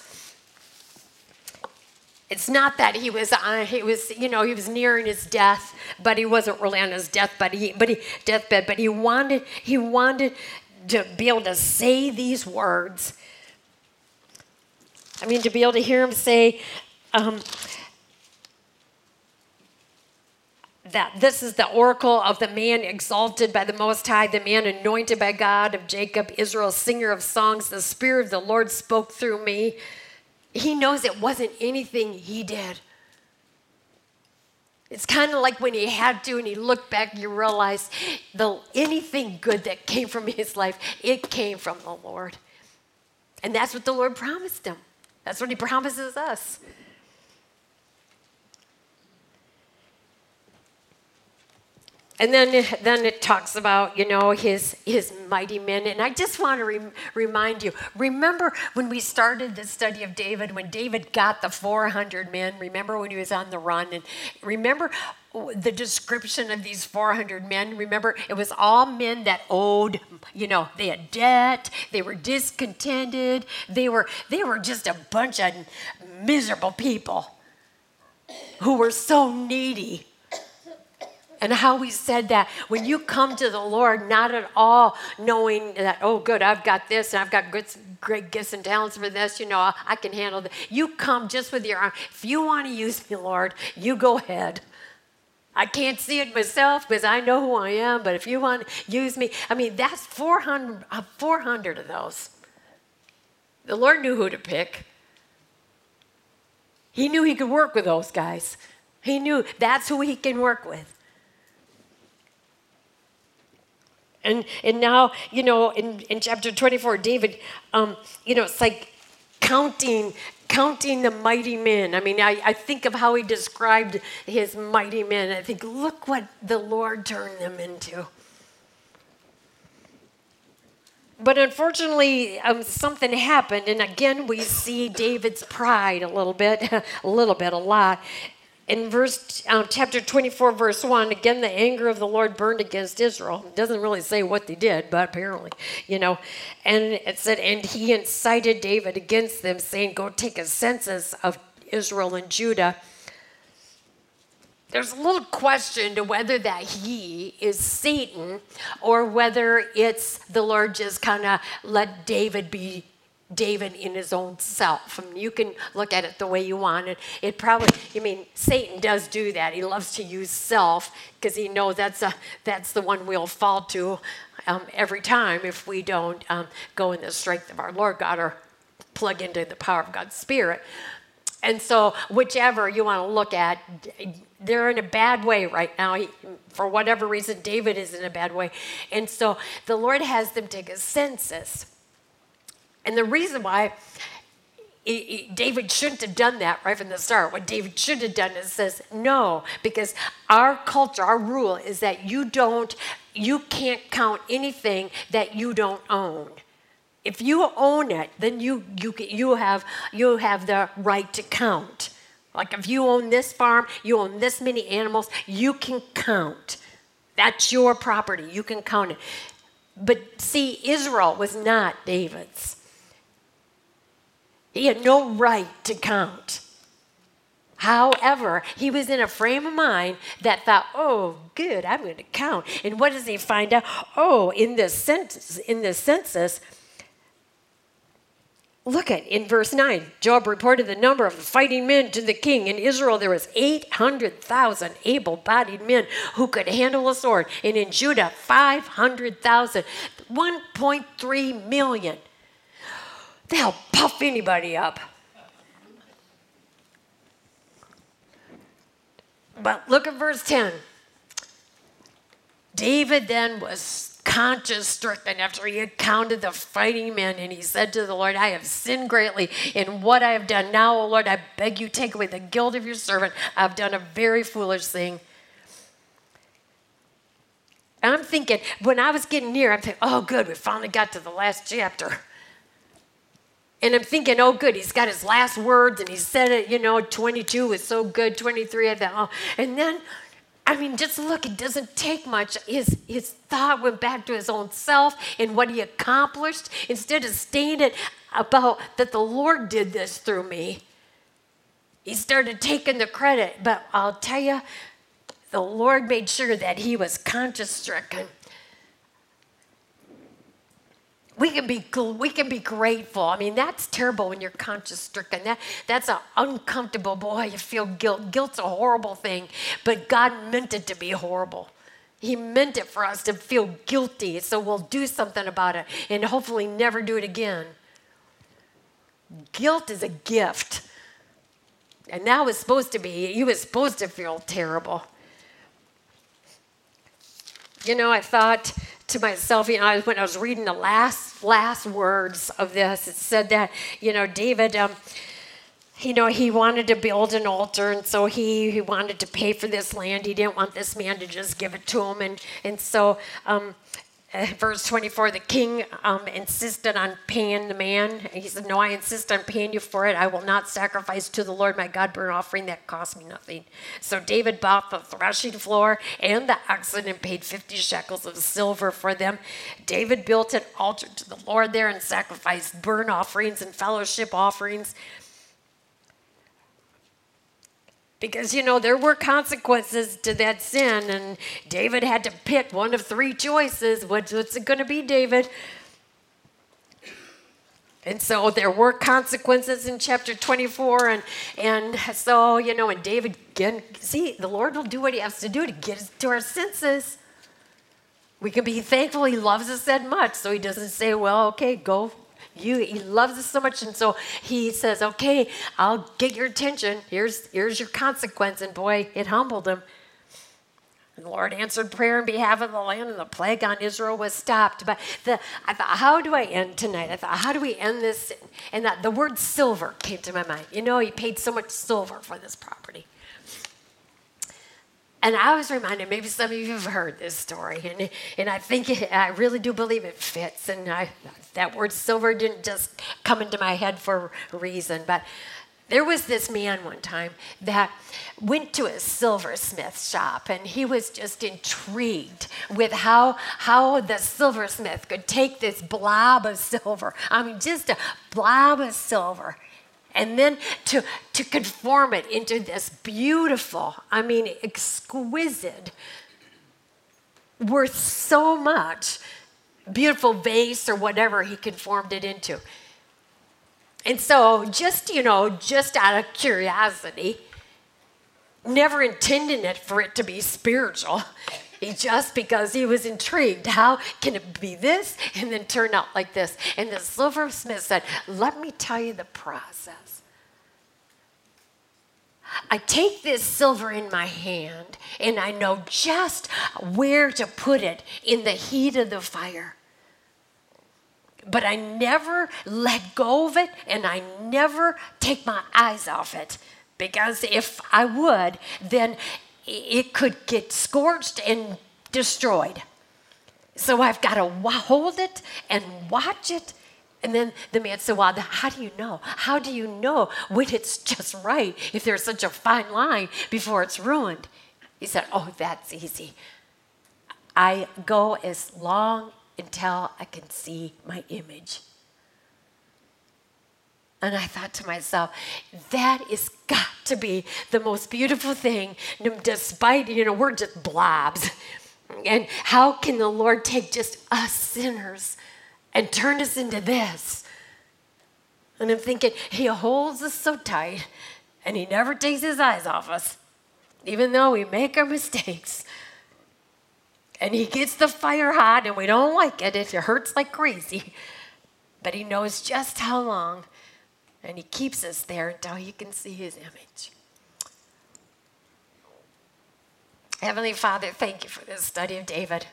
It's not that he was on, he was, you know, he was nearing his death, but he wasn't really on his death, but he, but he, deathbed, but he wanted, he wanted to be able to say these words. I mean, to be able to hear him say, um, that this is the oracle of the man exalted by the Most High, the man anointed by God of Jacob, Israel, singer of songs. The Spirit of the Lord spoke through me. He knows it wasn't anything he did. It's kind of like when he had to and he looked back, and you realize the anything good that came from his life, it came from the Lord. And that's what the Lord promised him. That's what he promises us. And then then it talks about you know his his mighty men. And i just want to re- remind you remember when we started the study of david when david got the 400 men remember when he was on the run? And remember the description of these 400 men? Remember it was all men that owed you know they had debt they were discontented they were they were just a bunch of miserable people who were so needy and how we said that when you come to the Lord, not at all knowing that, oh, good, I've got this and I've got good, great gifts and talents for this, you know, I can handle that. You come just with your arm. If you want to use me, Lord, you go ahead. I can't see it myself because I know who I am, but if you want to use me, I mean, that's 400, uh, 400 of those. The Lord knew who to pick. He knew he could work with those guys. He knew that's who he can work with. And, and now, you know, in, in chapter 24, David, um, you know, it's like counting counting the mighty men. I mean, I, I think of how he described his mighty men. I think, look what the Lord turned them into. But unfortunately, um, something happened, and again, we see David's pride a little bit, a little bit, a lot in verse um, chapter 24 verse 1 again the anger of the lord burned against israel. It doesn't really say what they did but apparently you know and it said and he incited david against them saying go take a census of israel and judah there's a little question to whether that he is Satan or whether it's the Lord just kind of let David be David in his own self. I mean, you can look at it the way you want. It, it probably, I mean, Satan does do that. He loves to use self because he knows that's, a, that's the one we'll fall to um, every time if we don't um, go in the strength of our Lord God or plug into the power of God's Spirit. And so, whichever you want to look at, they're in a bad way right now. He, for whatever reason, David is in a bad way. And so, the Lord has them take a census and the reason why David shouldn't have done that right from the start. What David should have done is says no, because our culture, our rule is that you don't, you can't count anything that you don't own. If you own it, then you you you have you have the right to count. Like if you own this farm, you own this many animals, you can count. That's your property. You can count it. But see, Israel was not David's. He had no right to count. However, he was in a frame of mind that thought, "Oh, good, I'm going to count." And what does he find out? Oh, in this census, in this census, look at in verse 9 Joab reported the number of the fighting men to the king in israel there was 800000 able-bodied men who could handle a sword and in judah 500000 1.3 million They'll puff anybody up. But look at verse 10. David then was conscience stricken after he had counted the fighting men, and he said to the Lord, I have sinned greatly in what I have done. Now, O Lord, I beg you, take away the guilt of your servant. I've done a very foolish thing. And I'm thinking, when I was getting near, I'm thinking, oh, good, we finally got to the last chapter. And I'm thinking, oh, good, he's got his last words and he said it, you know, 22 was so good, 23, I thought, oh. And then, I mean, just look, it doesn't take much. His, his thought went back to his own self and what he accomplished instead of stating about that the Lord did this through me. He started taking the credit. But I'll tell you, the Lord made sure that he was conscience stricken we can be we can be grateful. I mean, that's terrible when you're conscience stricken. That that's an uncomfortable boy. You feel guilt. Guilt's a horrible thing, but God meant it to be horrible. He meant it for us to feel guilty, so we'll do something about it and hopefully never do it again. Guilt is a gift. And that was supposed to be, you were supposed to feel terrible. You know, I thought to myself, you know, when I was reading the last last words of this, it said that, you know, David, um, you know, he wanted to build an altar, and so he, he wanted to pay for this land. He didn't want this man to just give it to him, and and so um, verse 24 the king um, insisted on paying the man. He said no i insist on paying you for it. I will not sacrifice to the lord my god burnt offering that cost me nothing. So david bought the threshing floor and the oxen and paid 50 shekels of silver for them. David built an altar to the lord there and sacrificed burnt offerings and fellowship offerings because you know there were consequences to that sin and david had to pick one of three choices. What's, what's it going to be david? And so there were consequences in chapter 24 and and so you know and david again see the lord will do what he has to do to get us to our senses. We can be thankful he loves us that much so he doesn't say well okay go you he loves us so much and so he says okay i'll get your attention here's here's your consequence and boy it humbled him and the Lord answered prayer in behalf of the land, and the plague on Israel was stopped. But the, I thought, how do I end tonight? I thought, how do we end this? And that the word silver came to my mind. You know, he paid so much silver for this property. And I was reminded, maybe some of you have heard this story, and, and I think it, I really do believe it fits. And I, that word silver didn't just come into my head for a reason, but there was this man one time that went to a silversmith shop and he was just intrigued with how how the silversmith could take this blob of silver i mean just a blob of silver and then to, to conform it into this beautiful, I mean, exquisite, worth so much, beautiful vase or whatever he conformed it into. And so, just, you know, just out of curiosity, never intending it for it to be spiritual, he just because he was intrigued. How can it be this and then turn out like this? And the silversmith said, Let me tell you the process. I take this silver in my hand and I know just where to put it in the heat of the fire. But I never let go of it and I never take my eyes off it because if I would, then it could get scorched and destroyed. So I've got to hold it and watch it. And then the man said, Well, how do you know? How do you know when it's just right if there's such a fine line before it's ruined? He said, Oh, that's easy. I go as long until I can see my image. And I thought to myself, that is got to be the most beautiful thing, despite, you know, we're just blobs. And how can the Lord take just us sinners and turned us into this? And I'm thinking, He holds us so tight and He never takes His eyes off us, even though we make our mistakes. And He gets the fire hot and we don't like it, if it hurts like crazy. But He knows just how long and He keeps us there until He can see His image. Heavenly Father, thank you for this study of David.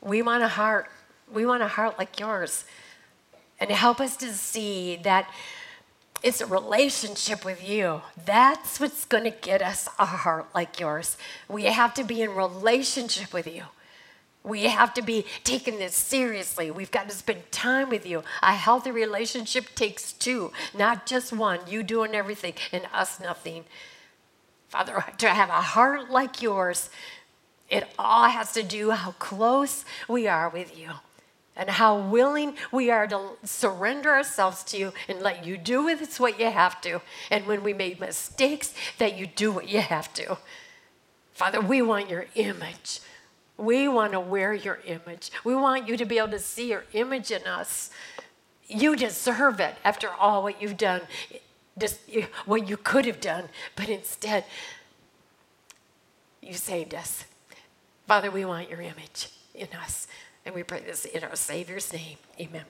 We want a heart. We want a heart like yours. And help us to see that it's a relationship with you. That's what's going to get us a heart like yours. We have to be in relationship with you. We have to be taking this seriously. We've got to spend time with you. A healthy relationship takes two, not just one. You doing everything and us nothing. Father, to have a heart like yours, it all has to do how close we are with you and how willing we are to surrender ourselves to you and let you do with us what you have to. And when we make mistakes, that you do what you have to. Father, we want your image. We want to wear your image. We want you to be able to see your image in us. You deserve it after all what you've done, what you could have done, but instead, you saved us. Father, we want your image in us. And we pray this in our Savior's name. Amen.